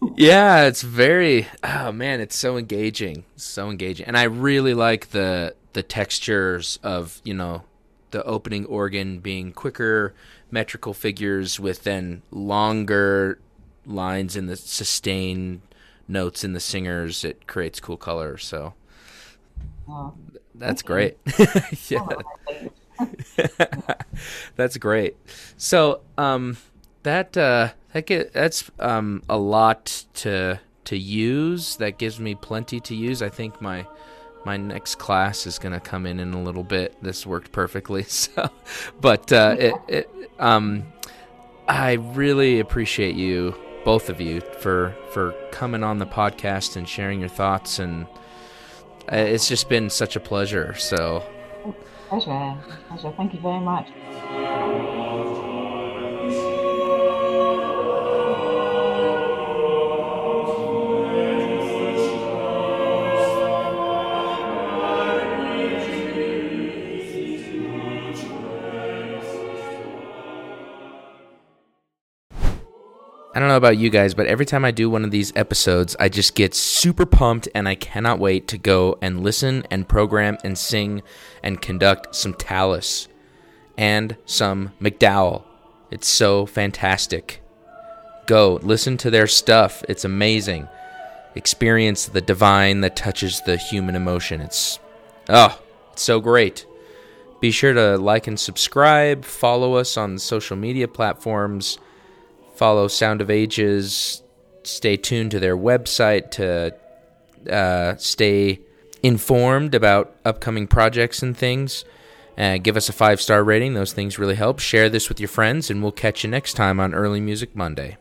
yeah, it's very. Oh man, it's so engaging, so engaging, and I really like the the textures of you know the opening organ being quicker metrical figures with then longer lines in the sustained notes in the singers. It creates cool color. So that's great. yeah. that's great. So, um, that uh, that get that's um a lot to to use. That gives me plenty to use. I think my my next class is gonna come in in a little bit. This worked perfectly. So, but uh, it, it um, I really appreciate you, both of you, for for coming on the podcast and sharing your thoughts and Uh, it's just been such a pleasure. So, pleasure, pleasure. Thank you very much. I don't know about you guys, but every time I do one of these episodes, I just get super pumped and I cannot wait to go and listen and program and sing and conduct some Tallis and some McDowall. It's so fantastic. Go listen to their stuff. It's amazing. Experience the divine that touches the human emotion. It's oh, it's so great. Be sure to like and subscribe, follow us on social media platforms follow Sound of Ages. Stay tuned to their website to uh, stay informed about upcoming projects and things. Uh, give us a five star rating. Those things really help. Share this with your friends, and we'll catch you next time on Early Music Monday.